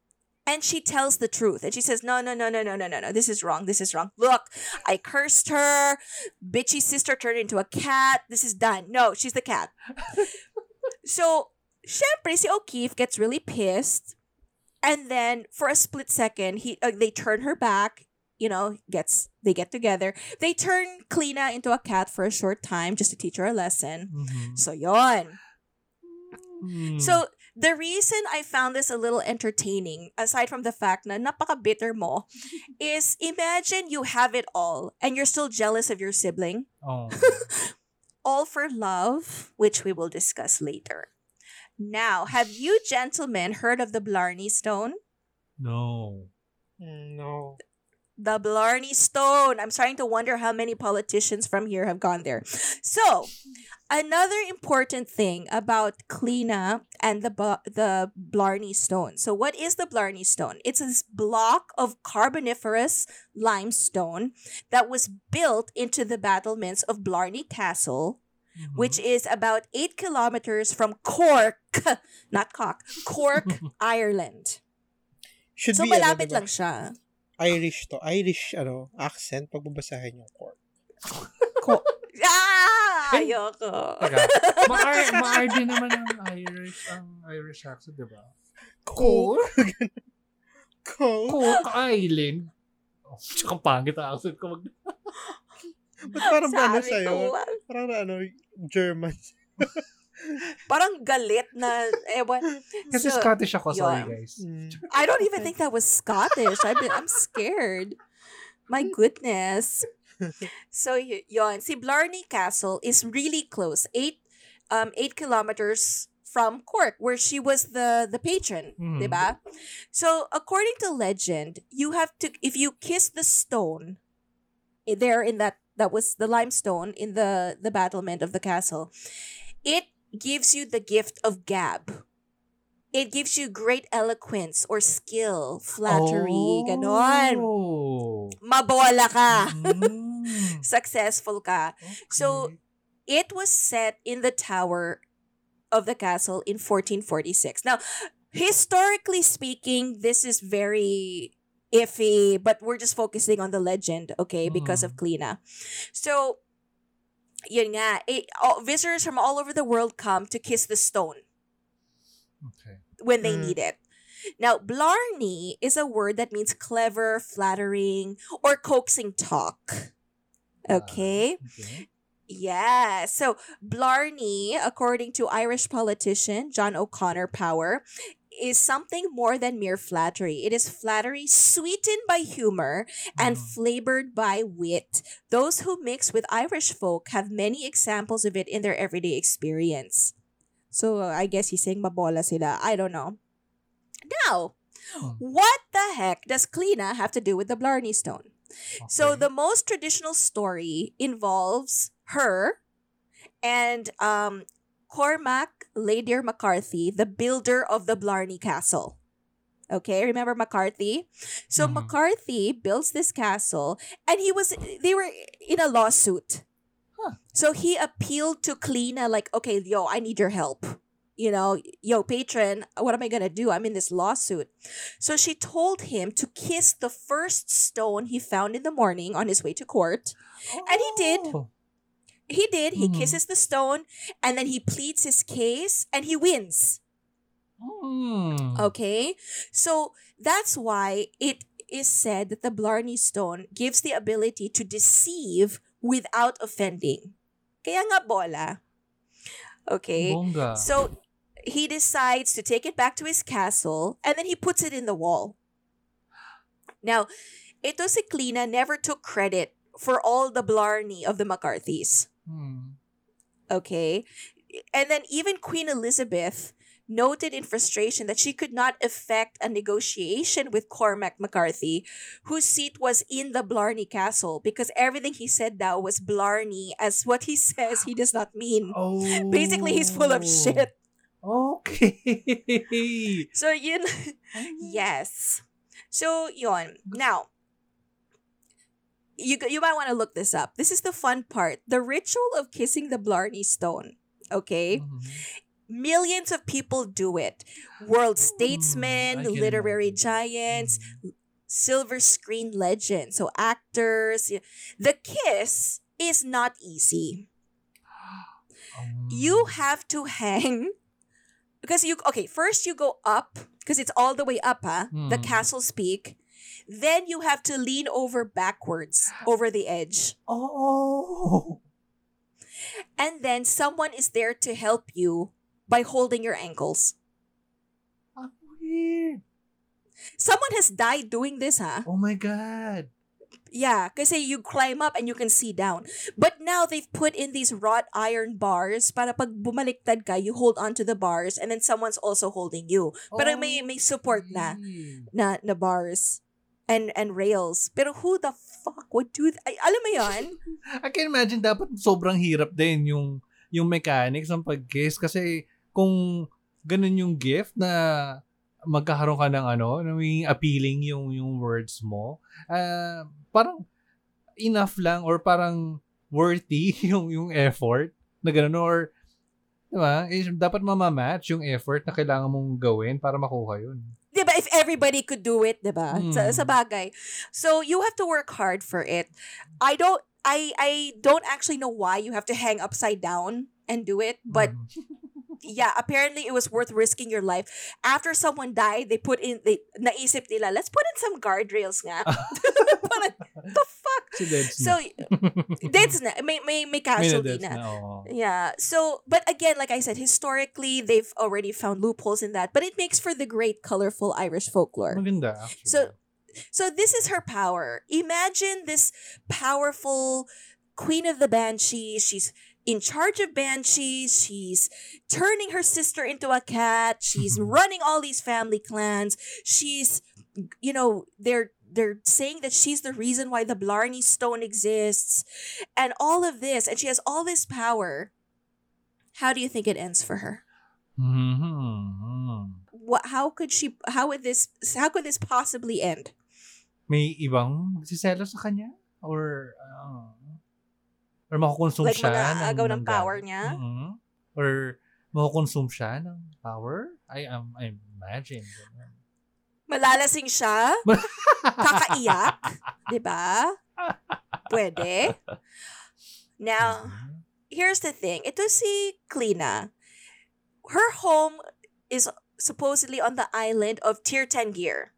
And she tells the truth. And she says, No, no, no, no, no, no, no, no. This is wrong. This is wrong. Look, I cursed her. Bitchy sister turned into a cat. This is done. No, she's the cat. so, syempre, O'Keefe gets really pissed. And then, for a split second, he uh, they turn her back you know gets they get together they turn Clíodhna into a cat for a short time just to teach her a lesson Mhm. so yon Hmm. So, the reason I found this a little entertaining, aside from the fact na napaka-bitter mo, is imagine you have it all and you're still jealous of your sibling. Oh. All for love, which we will discuss later. Now, have you gentlemen heard of the Blarney Stone? no. Mm, No. The Blarney Stone. I'm starting to wonder how many politicians from here have gone there. So, another important thing about Clíodhna and the the Blarney Stone. So, what is the Blarney Stone? It's this block of carboniferous limestone that was built into the battlements of Blarney Castle, Mhm. which is about eight kilometers from Cork, not Cock, Cork, Ireland. Should So, be, ano, malapit diba? lang siya. Irish to. Irish, ano, accent pag babasahin yung court. Ah! Ay! Ayoko. Teka, ma-R, ma-RD naman ang Irish, ang Irish accent, di ba? Cool. Cool. Cook Island. Oh, tsaka pangit ang accent ko. Mag- Ba't parang ano sa'yo? ko, Parang ano, German. parang galit na, ewan. Kasi So, Scottish ako, sorry guys. Mm. I don't even think that was Scottish. Been, I'm scared. My goodness. So, yon. Si Blarney Castle is really close. Eight, um, eight kilometers from Cork, where she was the, the patron. Mhm. Diba? So, according to legend, you have to, if you kiss the stone there in that, that was the limestone in the, the battlement of the castle, it gives you the gift of gab. It gives you great eloquence or skill, flattery, ganon. Oh. Mabola ka. Mm. Successful ka. So, It was set in the tower of the castle in 1446. Now, historically speaking, this is very iffy, but we're just focusing on the legend, okay, because of Clíodhna. So, yun nga, eh, all, visitors from all over the world come to kiss the stone okay. when they Mm. need it. Now, Blarney is a word that means clever, flattering, or coaxing talk. Okay? Okay. Yeah. So Blarney, according to Irish politician John O'Connor Power, is something more than mere flattery. It is flattery sweetened by humor and Mhm. flavored by wit. Those who mix with Irish folk have many examples of it in their everyday experience. So I guess he's saying mabola sila. I don't know. Now, Hmm. what the heck does Clíodhna have to do with the Blarney Stone? So the most traditional story involves her and um Cormac Láidir McCarthy, the builder of the Blarney Castle. Okay, remember McCarthy? So Mhm. McCarthy builds this castle and he was they were in a lawsuit. Huh. So he appealed to Clíodhna like, okay, yo, I need your help. You know, yo, patron, what am I gonna do? I'm in this lawsuit. So she told him to kiss the first stone he found in the morning on his way to court. And he did. He did. He Mhm. kisses the stone and then he pleads his case and he wins. Mm. Okay? So that's why it is said that the Blarney Stone gives the ability to deceive without offending. Kaya nga bola. Okay? Bongga. So he decides to take it back to his castle and then he puts it in the wall. Now, ito si Clíodhna never took credit for all the Blarney of the McCarthys. Hmm. Okay? And then even Queen Elizabeth noted in frustration that she could not effect a negotiation with Cormac McCarthy, whose seat was in the Blarney Castle, because everything he said now was Blarney, as what he says he does not mean. Oh. Basically, he's full of shit. Okay. So, yun, yes. So, yun. Now, you, you might want to look this up. This is the fun part. The ritual of kissing the Blarney Stone. Okay? Mhm. Millions of people do it. World statesmen, can literary giants, Mhm. silver screen legends, so actors. The kiss is not easy. You Mm. have to hang because you okay, first you go up because it's all the way up, huh? The Hmm. castle's peak. Then you have to lean over backwards over the edge. Oh. And then someone is there to help you by holding your ankles. Ang weird. Someone has died doing this, huh? Oh my God. Yeah, because you climb up and you can see down. But now they've put in these wrought iron bars para pag bumaliktad ka, you hold onto the bars and then someone's also holding you. Pero may may support na Weird. na na bars and and rails. Pero who the fuck would do that? Ay, alam mo 'yon? I can imagine dapat sobrang hirap din yung yung mechanics ng pag-kiss kasi kung ganun yung gift na magkakaroon ka ng ano, na maging appealing yung yung words mo. ah parang enough lang or parang worthy yung yung effort na ganun or di ba? Eh, dapat mamamatch yung effort na kailangan mong gawin para makuha yun. 'Di ba if everybody could do it, 'di ba? Sa, Hmm. sa bagay. So you have to work hard for it. I don't I I don't actually know why you have to hang upside down and do it, but Mhm. yeah, apparently it was worth risking your life. After someone died, they put in they naisip nila, let's put in some guardrails nga. The fuck? si So that's na may may may May casualty na-Deds na. na, oo. Yeah. So, but again, like I said, historically they've already found loopholes in that, but it makes for the great colorful Irish folklore. Maganda, actually. So- So this is her power. Imagine this powerful queen of the banshees. She's in charge of banshees. She's turning her sister into a cat. She's running all these family clans. She's you know, they're they're saying that she's the reason why the Blarney stone exists and all of this and she has all this power. How do you think it ends for her? Mhm. What how could she how would this how could this possibly end? May ibang magsiselo sa kanya? Or, uh, or makukonsume Like siya ng galit? power niya? Mhm. Or makukonsume siya ng power? I am, I imagine. ganun. Malalasing siya? Kakaiyak? ba? Pwede. Now, Mhm. here's the thing. Ito si Clíodhna. Her home is supposedly on the island of Tír Tairngire.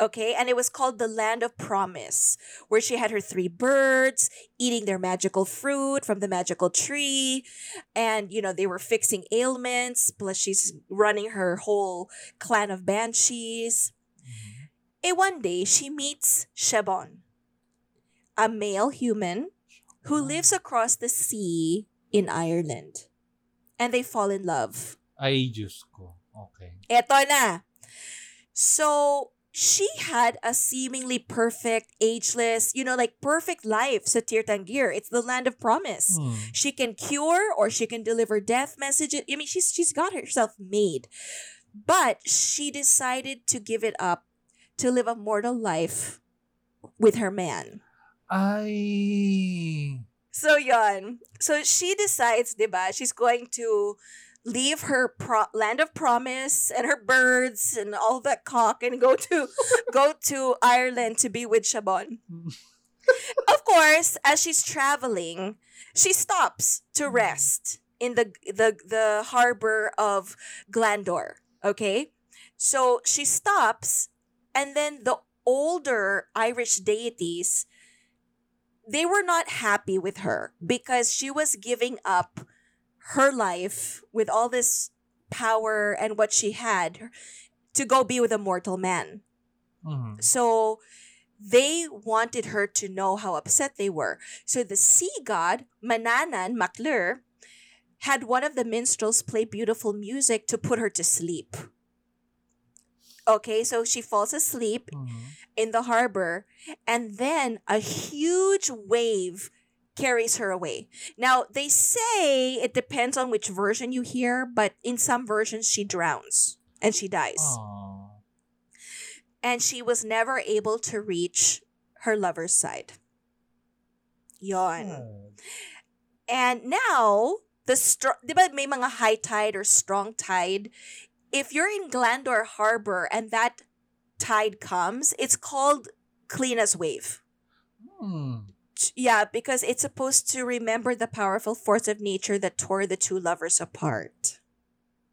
Okay, and it was called the Land of Promise, where she had her three birds eating their magical fruit from the magical tree. And, you know, they were fixing ailments, plus she's running her whole clan of banshees. Mhm. Eh, one day, she meets Shebon, a male human who lives across the sea in Ireland. And they fall in love. Ay, Diyos ko. Okay. Eto na. So, she had a seemingly perfect, ageless, you know, like perfect life sa Tír Tairngire. It's the land of promise. Hmm. She can cure or she can deliver death messages. I mean, she's she's got herself made. But she decided to give it up to live a mortal life with her man. Ay. So yon. So she decides, 'di ba? She's going to leave her pro- land of promise and her birds and all that cock and go to go to Ireland to be with Shabon. of course, as she's traveling, she stops to mm. rest in the the the harbor of Glandore. Okay, so she stops, and then the older Irish deities they were not happy with her because she was giving up her life with all this power and what she had to go be with a mortal man. Mhm. So they wanted her to know how upset they were. So the sea god, Manannán mac Lir, had one of the minstrels play beautiful music to put her to sleep. Okay, so she falls asleep Mhm. in the harbor, and then a huge wave carries her away. Now, they say it depends on which version you hear, but in some versions, she drowns and she dies. Aw. And she was never able to reach her lover's side. Yon. And now, the strong, di ba may mga high tide or strong tide? If you're in Glandore Harbor and that tide comes, it's called Clíodhna's wave. Hmm. Yeah, because it's supposed to remember the powerful force of nature that tore the two lovers apart.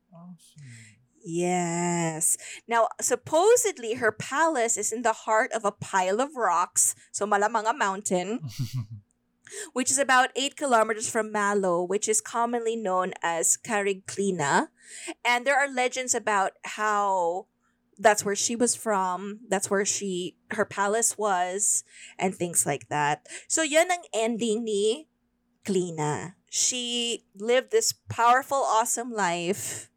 Awesome. Yes. Now, supposedly, her palace is in the heart of a pile of rocks, so malamang a mountain, which is about 8 kilometers from Mallow, which is commonly known as Carrigcleena. And there are legends about how that's where she was from, that's where she her palace was, and things like that. So yan ang ending ni Clíodhna. She lived this powerful, awesome life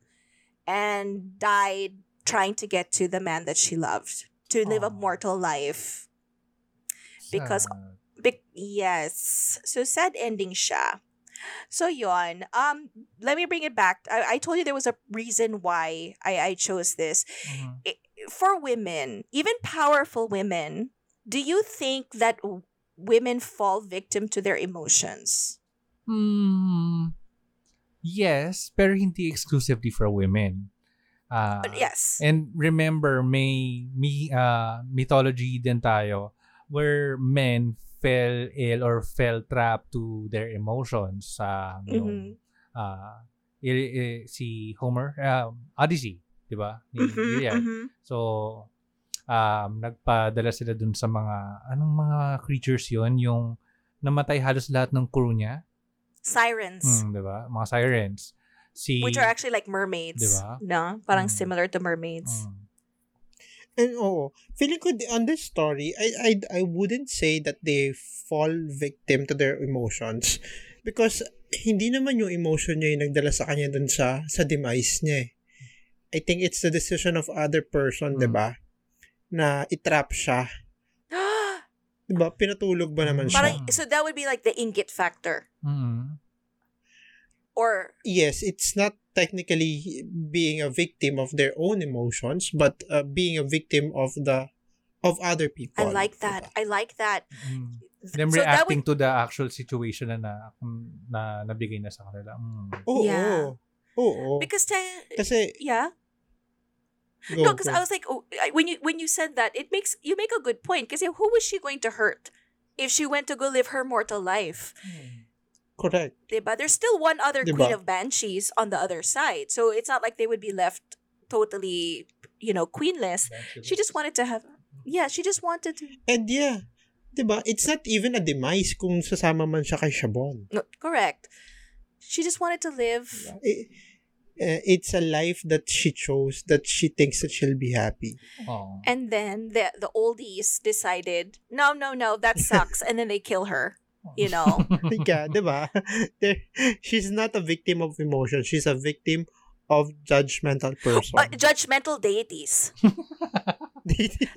and died trying to get to the man that she loved, to live a mortal life. Because- Bec- yes. So sad ending siya. So yon. Um, let me bring it back. I, I told you there was a reason why I, I chose this. Mhm. I- For women, even powerful women, do you think that w- women fall victim to their emotions? Hmm. Yes, pero hindi exclusively for women. Uh, yes. And remember, may, may uh, mythology din tayo where men fell ill or fell trapped to their emotions sa Mhm. yung ah, i- i- si Homer, uh, Odyssey, di ba? Ni Mhm, Iliad. mhm. So, um, nagpadala sila dun sa mga, anong mga creatures yon yung namatay halos lahat ng crew niya. Sirens. Hmm, di ba? Mga sirens. Si, Which are actually like mermaids. Diba? No? Parang Mm. similar to mermaids. Hmm. And oo, feeling ko on this story, I, I, I wouldn't say that they fall victim to their emotions. Because hindi naman yung emotion niya yung nagdala sa kanya dun sa, sa demise niya eh. I think it's the decision of other person, Mm. di ba? Na itrap siya. Di ba? Pinatulog ba naman siya? Parang, so that would be like the ingot factor. Mm. Or, yes, it's not technically being a victim of their own emotions, but uh, being a victim of the of other people. I like that. I like that. Mm. Them so that reacting would, to the actual situation na na, na nabigay na sa kanila. Mm. Oo. Yeah. Oo. because, te- Kasi, yeah. go, no, because. I was like, oh, when you when you said that, it makes you make a good point. Because who was she going to hurt if she went to go live her mortal life? Correct. Diba? There's still one other Diba? queen of banshees on the other side, so it's not like they would be left totally, you know, queenless. She just wanted to have, yeah, she just wanted to. And yeah, 'di ba? It's not even a demise kung sasama man siya kay Shabon. No, correct. She just wanted to live. I- eh, it's a life that she chose that she thinks that she'll be happy. Oh. And then the the oldies decided, no, no, no, that sucks, and then they kill her. You know. Ba? She's not a victim of emotion. She's a victim of judgmental person. Uh, judgmental deities.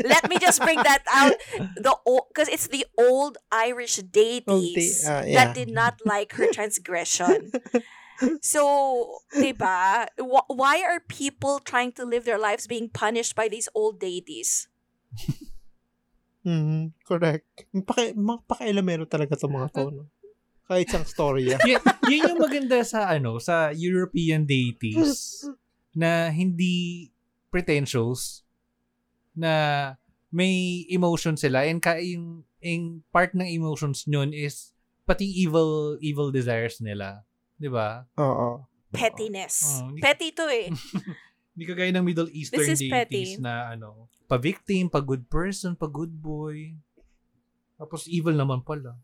Let me just bring that out. The because it's the old Irish deities uh, that did not like her transgression. So, diba? Wh- why are people trying to live their lives being punished by these old deities? Mhm, correct. Paki, mapakailamero talaga itong mga to, no? Kahit isang story, ah. Y- yun yung maganda sa ano sa European deities na hindi pretentious na may emotion sila and ka yung ang part ng emotions nun is pati evil evil desires nila. 'Di ba? Oo. Pettiness. Oh, hindi- Petty to eh. Hindi kagaya ng Middle Eastern This is deities petty. na ano, pa-victim, pa-good person, pa-good boy. Tapos evil naman pala.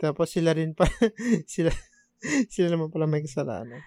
Tapos sila rin pa, sila, sila naman pala may kasalanan.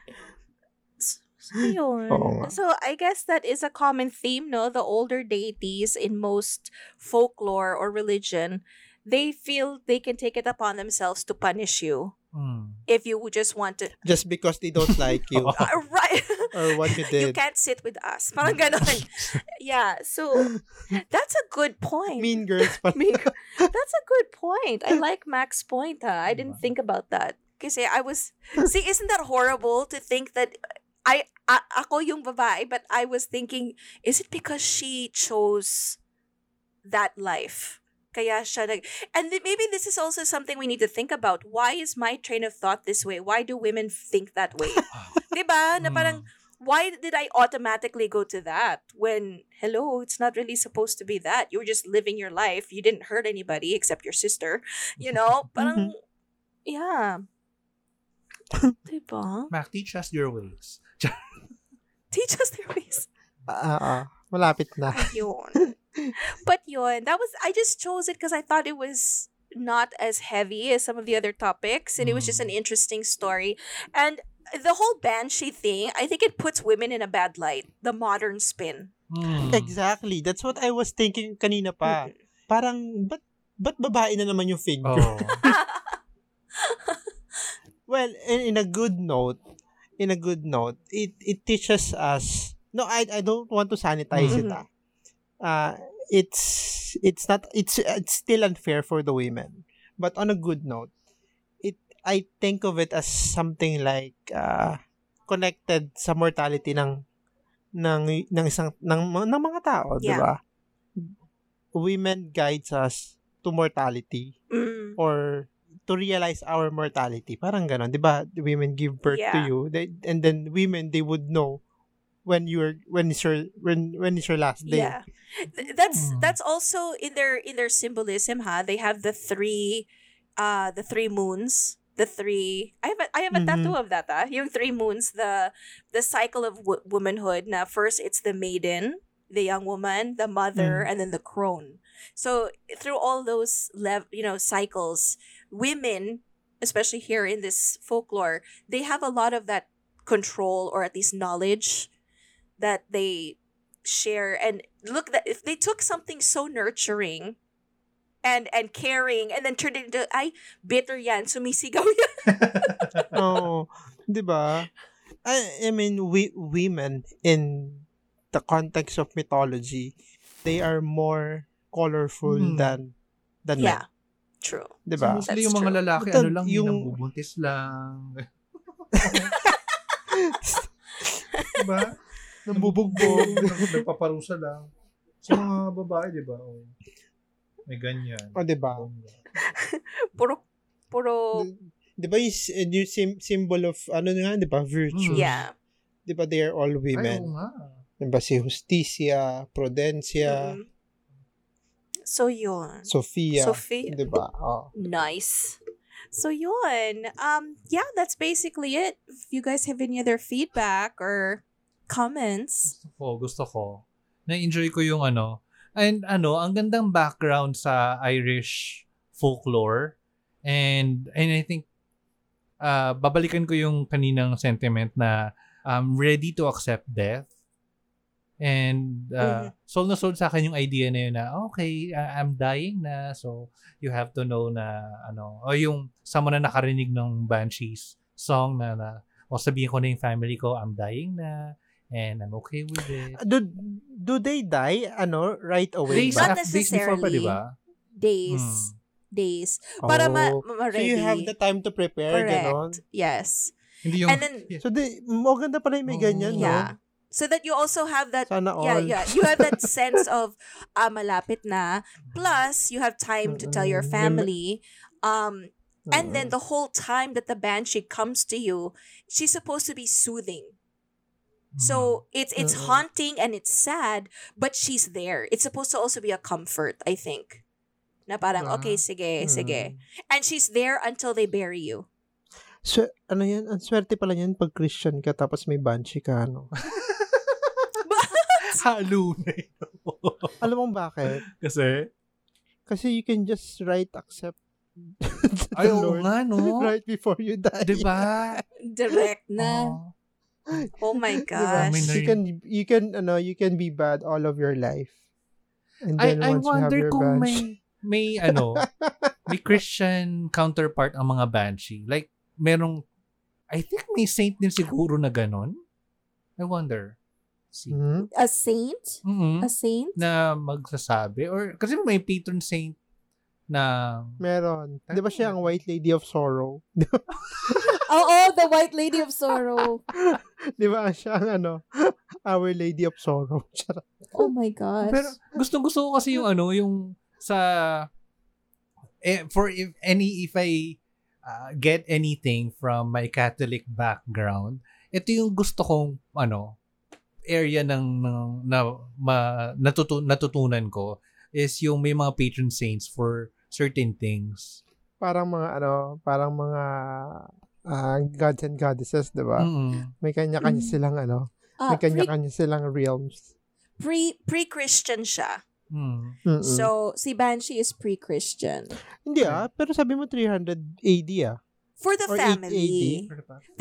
So, yun. So, I guess that is a common theme, no? The older deities in most folklore or religion, they feel they can take it upon themselves to punish you Hmm. if you just want to. Just because they don't like you Uh, right. or what you did, you can't sit with us. Parang ganon. yeah. So, that's a good point. Mean girls pa. Mean- That's a good point. I like Mac's point, huh? I didn't think about that. Kasi I was, see, isn't that horrible to think that I, a- ako yung babae, but I was thinking, is it because she chose that life? Kaya siya nag, and then maybe this is also something we need to think about. Why is my train of thought this way? Why do women think that way? diba? Na parang, why did I automatically go to that when hello, it's not really supposed to be that. You were just living your life. You didn't hurt anybody except your sister. You know? Parang yeah. diba? Mac, teach us your ways. Teach us their ways. Ah, ah, malapit na. Yun. But yun, that was I just chose it because I thought it was not as heavy as some of the other topics and it was just an interesting story. And the whole banshee thing, I think it puts women in a bad light. The modern spin. Hmm. Exactly. That's what I was thinking kanina pa. Parang, ba't, ba't babae na naman yung figure? Oh. Well, in, in a good note, in a good note, it it teaches us. No, I I don't want to sanitize it. Mhm. ah. Uh, it's it's not it's it's still unfair for the women. But on a good note, it I think of it as something like uh, connected sa mortality ng ng ng isang ng, ng mga tao, 'di Yeah. ba? Women guides us to mortality Mm. or to realize our mortality. Parang ganon, 'di ba? Women give birth to Yeah. you, they, and then women they would know when you're when is your when when is your last day. Yeah. That's Hmm. that's also in their in their symbolism, huh? They have the three uh the three moons, the three I have a, I have a Mhm. tattoo of that, ah. Yung three moons, the the cycle of w- womanhood. Na first it's the maiden, the young woman, the mother, Mm. and then the crone. So through all those lev- you know cycles, women, especially here in this folklore, they have a lot of that control or at least knowledge that they share and look that if they took something so nurturing and and caring and then turned it into ay bitter yan sumisigaw yan oh, 'di ba? I, I mean, we women in the context of mythology, they are more colorful Hmm. than than yeah men, true 'di ba? Mostly yung mga true. lalaki, But ano lang, yung, yung- nabubuntis lang. diba? Nambubugbog, nagpaparusa lang. Sa mga babae, di ba? Oh. May ganyan. O, 'di ba? puro puro 'Di ba yung, s- yung sim- symbol of ano nga, 'di ba? Virtue. Mm. yeah 'Di ba they are all Ay, women? oo nga. 'Di ba si Justicia, Prudencia, Mm. so yun Sofia, Sophia 'di ba? Oh. nice so yun um yeah that's basically it if you guys have any other feedback or comments Gusto ko, gusto ko. Na-enjoy ko yung ano. And ano, ang gandang background sa Irish folklore. And, and I think, uh, babalikan ko yung kaninang sentiment na um, ready to accept death. And uh, soul na soul sa akin yung idea na yun na, okay, I- I'm dying na. So, you have to know na, ano, o yung sa na nakarinig ng Banshees song na, na o sabihin ko na yung family ko, I'm dying na. And I'm okay with it. Do do they die ano right away? Days? Not af- days pa, di necessarily. ba? days Hmm. days para ma, Oh. ma- So you have ready. the time to prepare, ganon. correct yes Hindi yung, and then So di, maganda pala yung may Oo. ganyan, no? Yeah. So that you also have that Sana yeah, all. yeah. You have that sense of ah malapit na. Plus you have time to tell your Mm, family. Um and Mm. then the whole time that the banshee comes to you, she's supposed to be soothing. So it's it's Mm-mm. haunting and it's sad, but she's there. It's supposed to also be a comfort, I think. Na parang, Ah. okay, sige, sige. Mm. And she's there until they bury you. So, ano yan? Ang swerte pala yan pag Christian ka tapos may banshee ka, ano? Halo na yun. Alam mo bakit? Kasi, Kasi you can just write accept ay, oo nga, no? right before you die. Diba? Direct na. Oh. Oh my Diba? May gosh. You can, you can, ano, you can be bad all of your life. And I, then I once you have wonder your kung banshee, may, may ano, may Christian counterpart ang mga Banshee. Like, merong, I think may saint din siguro na ganon. I wonder. See. Mhm. A saint? mm A saint? Na magsasabi. Or, kasi may patron saint na, Meron. Di ba siya ang White Lady of Sorrow? Oo, the White Lady of Sorrow. Di ba siya ang ano, Our Lady of Sorrow? Oh my gosh. pero gusto gusto ko kasi yung ano, yung sa, eh, for if any, if I uh, get anything from my Catholic background, ito yung gusto kong, ano, area ng, ng na, ma, natutu, natutunan ko is yung may mga patron saints for certain things. parang mga ano, parang mga ah, gods and goddesses, di ba? Mm-mm. May kanya-kanya Mm. silang ano, Ah, may kanya-kanya silang realms. pre, pre-Christian siya. Mm. Mm-mm. So, si Banshee is pre-Christian. Hindi ah, pero sabi mo 300 AD ah. For the Or family.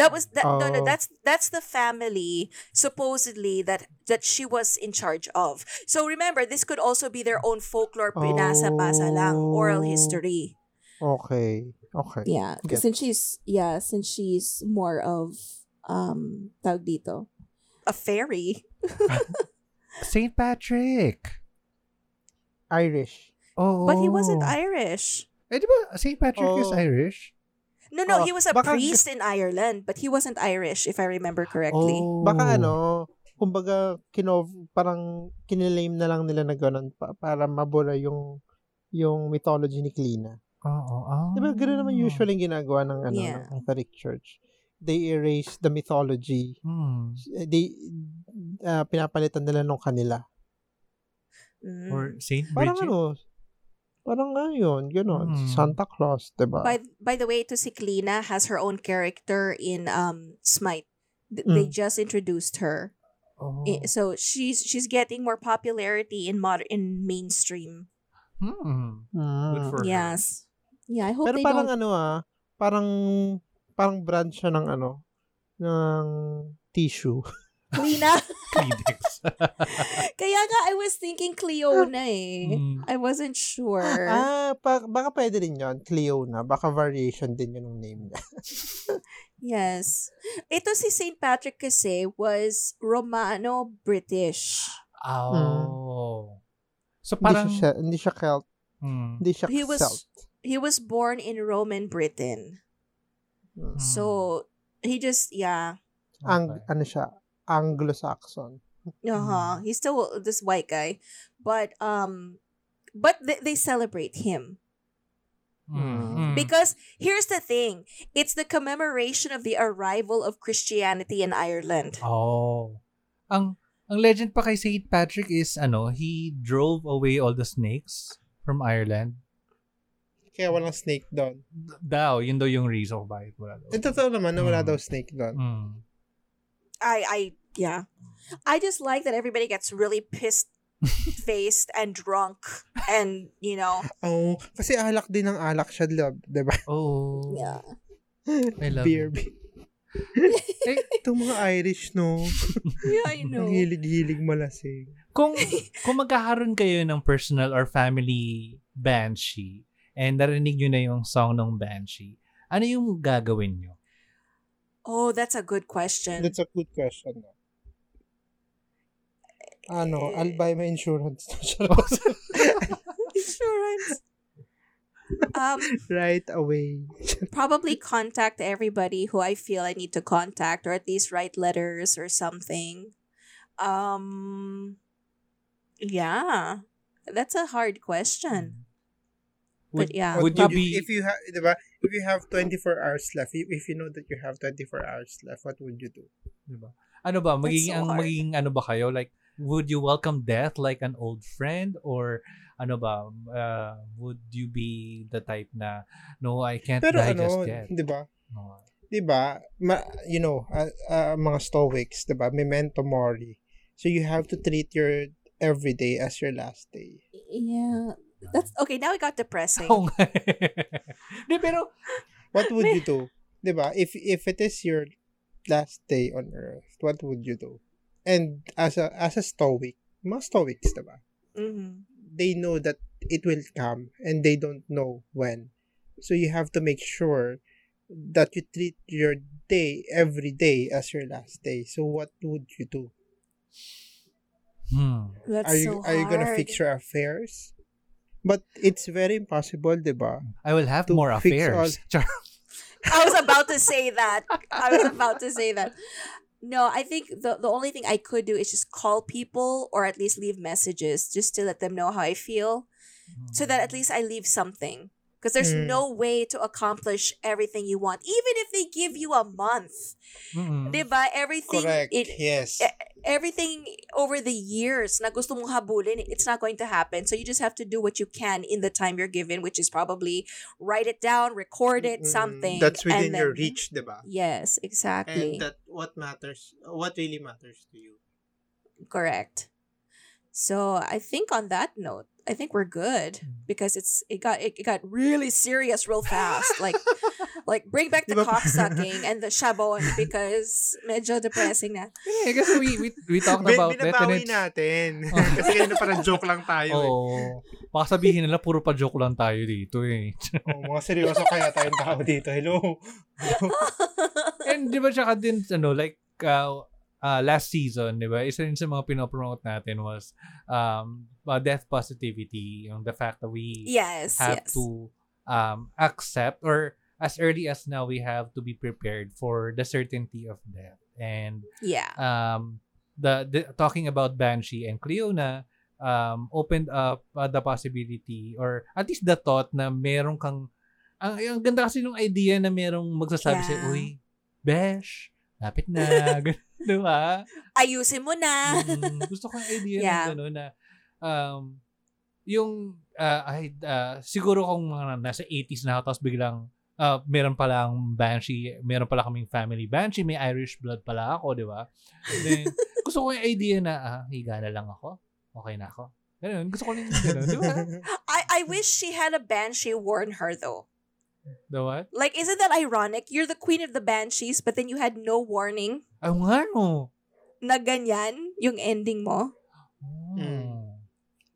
That was that no no Oh. that's that's the family supposedly that that she was in charge of. So remember this could also be their own folklore pinasa-pasa lang oral Oh. history. Okay. Okay. Yeah, Gets. since she's yeah, since she's more of um tawag dito. A fairy. St. Patrick. Irish. Oh. But he wasn't Irish. Eh, di ba St. Patrick is Oh. Irish? No, no, Oh, he was a baka- priest in Ireland, but he wasn't Irish if I remember correctly. Oh. Baka ano, kumbaga kinov parang kinilame na lang nila na ganun pa, para mabura yung yung mythology ni Klina. Oo. Oh, Di ba gano'n naman usually yung ginagawa ng ano Yeah. ng Catholic Church. They erase the mythology. Hmm. They ah, pinapalitan nila nung kanila. Mm. Or. Parang Bridget? ano, parang ano yun, gano'n. Hmm. Santa Claus, di ba? By by the way, to si Clina has her own character in um Smite. Th- They Mm. just introduced her, Oh. So she's she's getting more popularity in mod in mainstream. Hmm. Mm. Good for her. Yes, yeah. I hope Pero they parang don't. ano ah, parang parang brand siya ng ano, ng tissue. Kleenex. Kaya nga, I was thinking Cleona eh. Mm. I wasn't sure. Ah, pa, baka pwede rin yun, Cleona. Baka variation din yun ng name niya. Yes. Ito si St. Patrick kasi was Romano-British. Oh. So Hindi parang, siya, hindi siya Celt. Hmm. Hindi siya He was Celt. he was born in Roman Britain. Mm. So he just yeah. Ang, Okay. ano siya, Anglo-Saxon. Uh-huh. He's still this white guy. But um but they, they celebrate him. Hmm. Because here's the thing. It's the commemoration of the arrival of Christianity in Ireland. Oh. Ang ang legend pa kay St. Patrick is ano, he drove away all the snakes from Ireland. Kaya walang snake doon. D- Daw, yun daw yung reason bakit wala daw. Eh, totoo naman na wala Mm. daw snake doon. Mm. I I yeah. I just like that everybody gets really pissed faced and drunk and you know Oo. kasi alak din ng alak siya, love. Diba? Oh. yeah. I love Beer. it. eh, itong mga Irish, no? Yeah, I know. Ang hilig-hilig malasing. Kung kung magkakaroon kayo ng personal or family banshee and narinig nyo na yung song ng banshee, ano yung gagawin nyo? Oh, that's a good question. That's a good question. No? Ano, I'll buy my insurance. Insurance. Um, right away. probably contact everybody who I feel I need to contact, or at least write letters or something. Um, yeah, that's a hard question. Would, But yeah. would you be If you have, diba, if you have 24 hours left, if, if you know that you have 24 hours left, what would you do? Diba? Ano ba? Magiging, so ang hard. magiging ano ba kayo? Like, would you welcome death like an old friend or ano ba uh, would you be the type na no I can't Pero die just ano, yet. di ba? No. Di ba? Ma, you know, uh, uh, mga stoics, di ba? Memento mori. So you have to treat your every day as your last day. Yeah. That's okay, now it got depressing. Oo nga. Di, pero What would you do? Di ba? If if it is your last day on earth, what would you do? And as a as a stoic, mga stoics, di ba? Mhm. They know that it will come and they don't know when. So you have to make sure that you treat your day every day as your last day. So what would you do? hmm. That's are you so are you gonna fix your affairs? But it's very impossible, di ba? I will have more affairs. Char- I was about to say that. I was about to say that. No, I think the the only thing I could do is just call people or at least leave messages just to let them know how I feel so that at least I leave something. Because there's Mm. no way to accomplish everything you want, even if they give you a month. Diba? Everything Correct. it yes. everything over the years na gusto mong habulin, it's not going to happen. So you just have to do what you can in the time you're given, which is probably write it down, record it, Mm, something. That's within and your reach, di ba? Yes, exactly. And that what matters, what really matters to you. Correct. So I think on that note, I think we're good because it's it got it, got really serious real fast. Like like bring back the cock sucking and the shabon because medyo depressing na. Eh, kasi we, we, we talked about that and binabawi it's, natin. Oh. Kasi kanina parang joke lang tayo eh. oh, baka sabihin nila puro pa joke lang tayo dito eh. Oh, mga seryoso kaya tayong tao dito. Hello. And di ba tsaka din, ano, like, uh, uh, last season, di ba, isa rin sa mga pinopromote natin was um, uh, death positivity, yung the fact that we Yes, have yes. to um, accept or as early as now, we have to be prepared for the certainty of death. And yeah. um, the, the talking about Banshee and Cleona um, opened up uh, the possibility or at least the thought na meron kang ang, ang ganda kasi nung idea na merong magsasabi Yeah. sa'yo, uy, Besh, lapit na. Ganun, Di ba? Ayusin mo na. Mm, gusto ko yung idea Yeah. ng gano'n na um, yung uh, ay, uh, siguro kung mga nasa 80s na ako tapos biglang uh, meron palang Banshee, meron pala kaming family Banshee, may Irish blood pala ako, di ba? Then, gusto ko yung idea na, ah, higa na lang ako. Okay na ako. Ganun, gusto ko rin yung ganun, di ba? I I wish she had a banshee warn her though. The what? Like, isn't that ironic? You're the queen of the banshees, but then you had no warning Ay, nga no. na ganyan yung ending mo. Oh. Mm.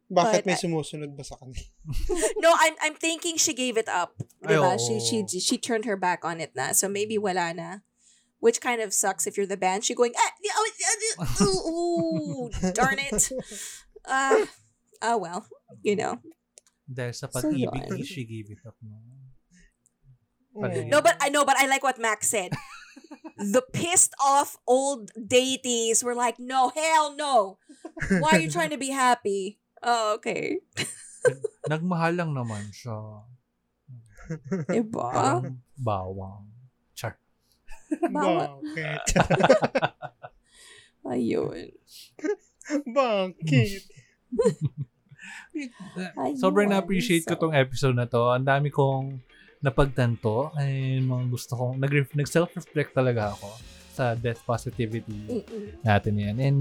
Bakit But may sumusunod ba sa kanila? No, I'm I'm thinking she gave it up. Ay, Diba? She, she, she turned her back on it na. So maybe wala na. Which kind of sucks if you're the banshee going, ah, oh, uh, ooh, ooh, darn it. Ah, ah, well, you know. Dahil sa So, pag-ibig, yun. she gave it up. No? No, but I know, but I like what Max said. the pissed off old deities were like, no, hell no. Why are you trying to be happy? Oh, okay. Nagmahal lang naman siya. Diba? Parang bawang. Char. Bawat. Bakit? Ayun. Bakit? Eh, sobrang na-appreciate ko tong episode na to. Ang dami kong napagtanto and mga gusto kong nag nag-self-reflect talaga ako sa death positivity Mm-mm. natin yan. And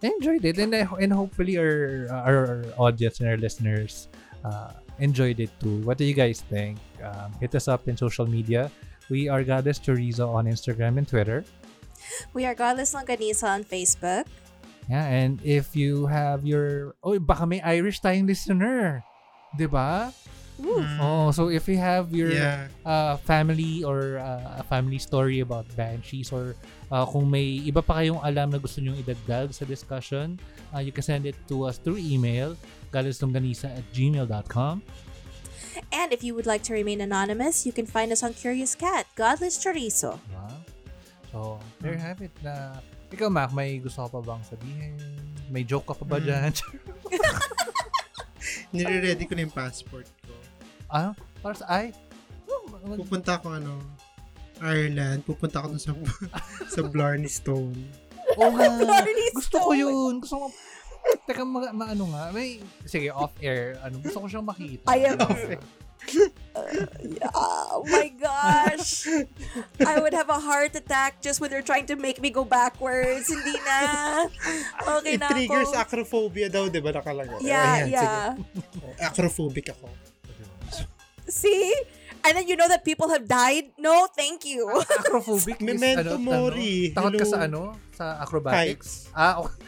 I enjoyed it and, I, and hopefully our, our audience and our listeners uh, enjoyed it too. What do you guys think? Um, hit us up in social media. We are Goddess Chorizo on Instagram and Twitter. We are Godless Longganisa on Facebook. Yeah, and if you have your... Oh, baka may Irish tayong listener. 'Di ba? Mm. Oh, so if you have your Yeah. uh, family or uh, a family story about banshees or uh, kung may iba pa kayong alam na gusto nyong idagdag sa discussion, uh, you can send it to us through email, galislongganisa at gmail.com. And if you would like to remain anonymous, you can find us on Curious Cat, Godless Chorizo. Diba? So, there you have it. Na, ikaw, Mac, may gusto ka pa bang sabihin? May joke ka pa ba Mm. dyan? Nire-ready ko na yung passport. Ano? Para sa ay? Oh, Pupunta ako ano, Ireland. Pupunta ako dun sa, sa Blarney Stone. Oo nga. Gusto ko yun. Gusto ko, teka, ma, maano nga. May, sige, off-air. Ano, gusto ko siyang makita. I am Oh my gosh. I would have a heart attack just when they're trying to make me go backwards. Hindi na. Okay It na triggers ako. acrophobia daw, di ba nakalagay? Yeah, Ayan, yeah. sige. Acrophobic ako. See? And then you know that people have died? No, thank you. Acrophobic is, Memento ano, mori. Ano, takot ka sa ano? Sa acrobatics? Ah, okay.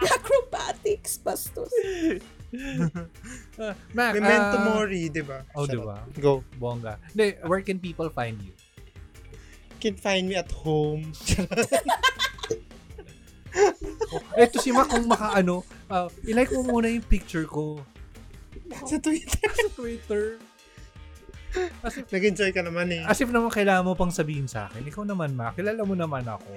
Acrobatics, bastos. Uh, Mac, Memento ah, mori, di ba? Oh, di ba? Go. Bongga. Hindi, where can people find you? can find me at home. Oh, eto si Mac kung makaano, uh, ilike mo muna yung picture ko sa Twitter. sa Twitter. As if, Nag-enjoy ka naman eh. as if naman kailangan mo pang sabihin sa akin. Ikaw naman, Mac. Kilala mo naman ako.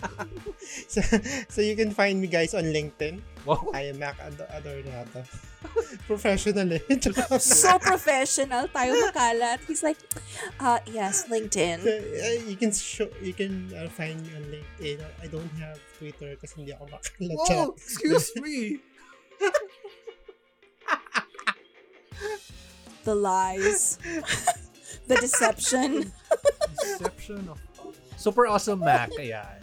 So, so you can find me guys on LinkedIn. Wow. I am Mac Ad- Adornado. Professional eh. So professional. Tayo makalat. He's like, uh, yes, So, LinkedIn. uh, you can show, you can uh, find me on LinkedIn. I don't have Twitter kasi hindi ako makalat. Oh, excuse me. The lies. the deception. Deception of... Super awesome Mac. Ayan.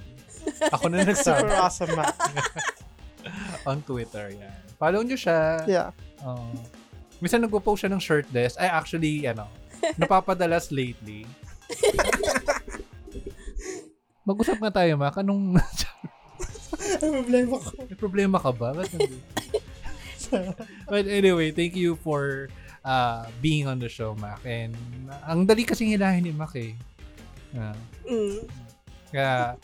Ako na Super nagsabi awesome, Mac. on Twitter. Yan. Follow nyo siya. Yeah. Oh. minsan nagpo-post siya ng shirtless. Ay, actually, ano, napapadalas lately. Mag-usap nga tayo, Mac. Anong... Ang problema ko. May problema ka ba? But anyway, thank you for uh, being on the show, Mac. And uh, ang dali kasing hilahin ni Mac eh. Uh, Mm. kaya,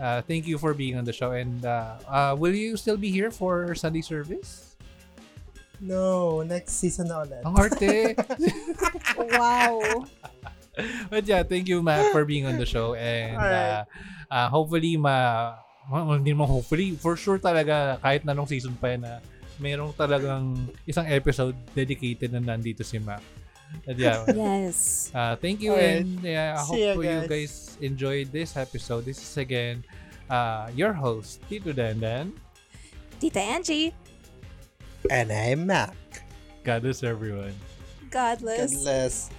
uh, thank you for being on the show. And uh, uh, will you still be here for Sunday service? No, next season na ulit. Ang arte. Wow. But yeah, thank you, Mac, for being on the show. And uh, Alright. uh, hopefully, ma... well, Hindi naman hopefully. For sure talaga, kahit na nung season pa na merong talagang isang episode dedicated na nandito si Mac. Yeah, Yes. uh, thank you Alright. and yeah, I hope you guys. guys enjoyed this episode. This is again uh, your host, Tito Dandan. Tita Angie. And I'm Mac. God bless everyone. Godless. Godless.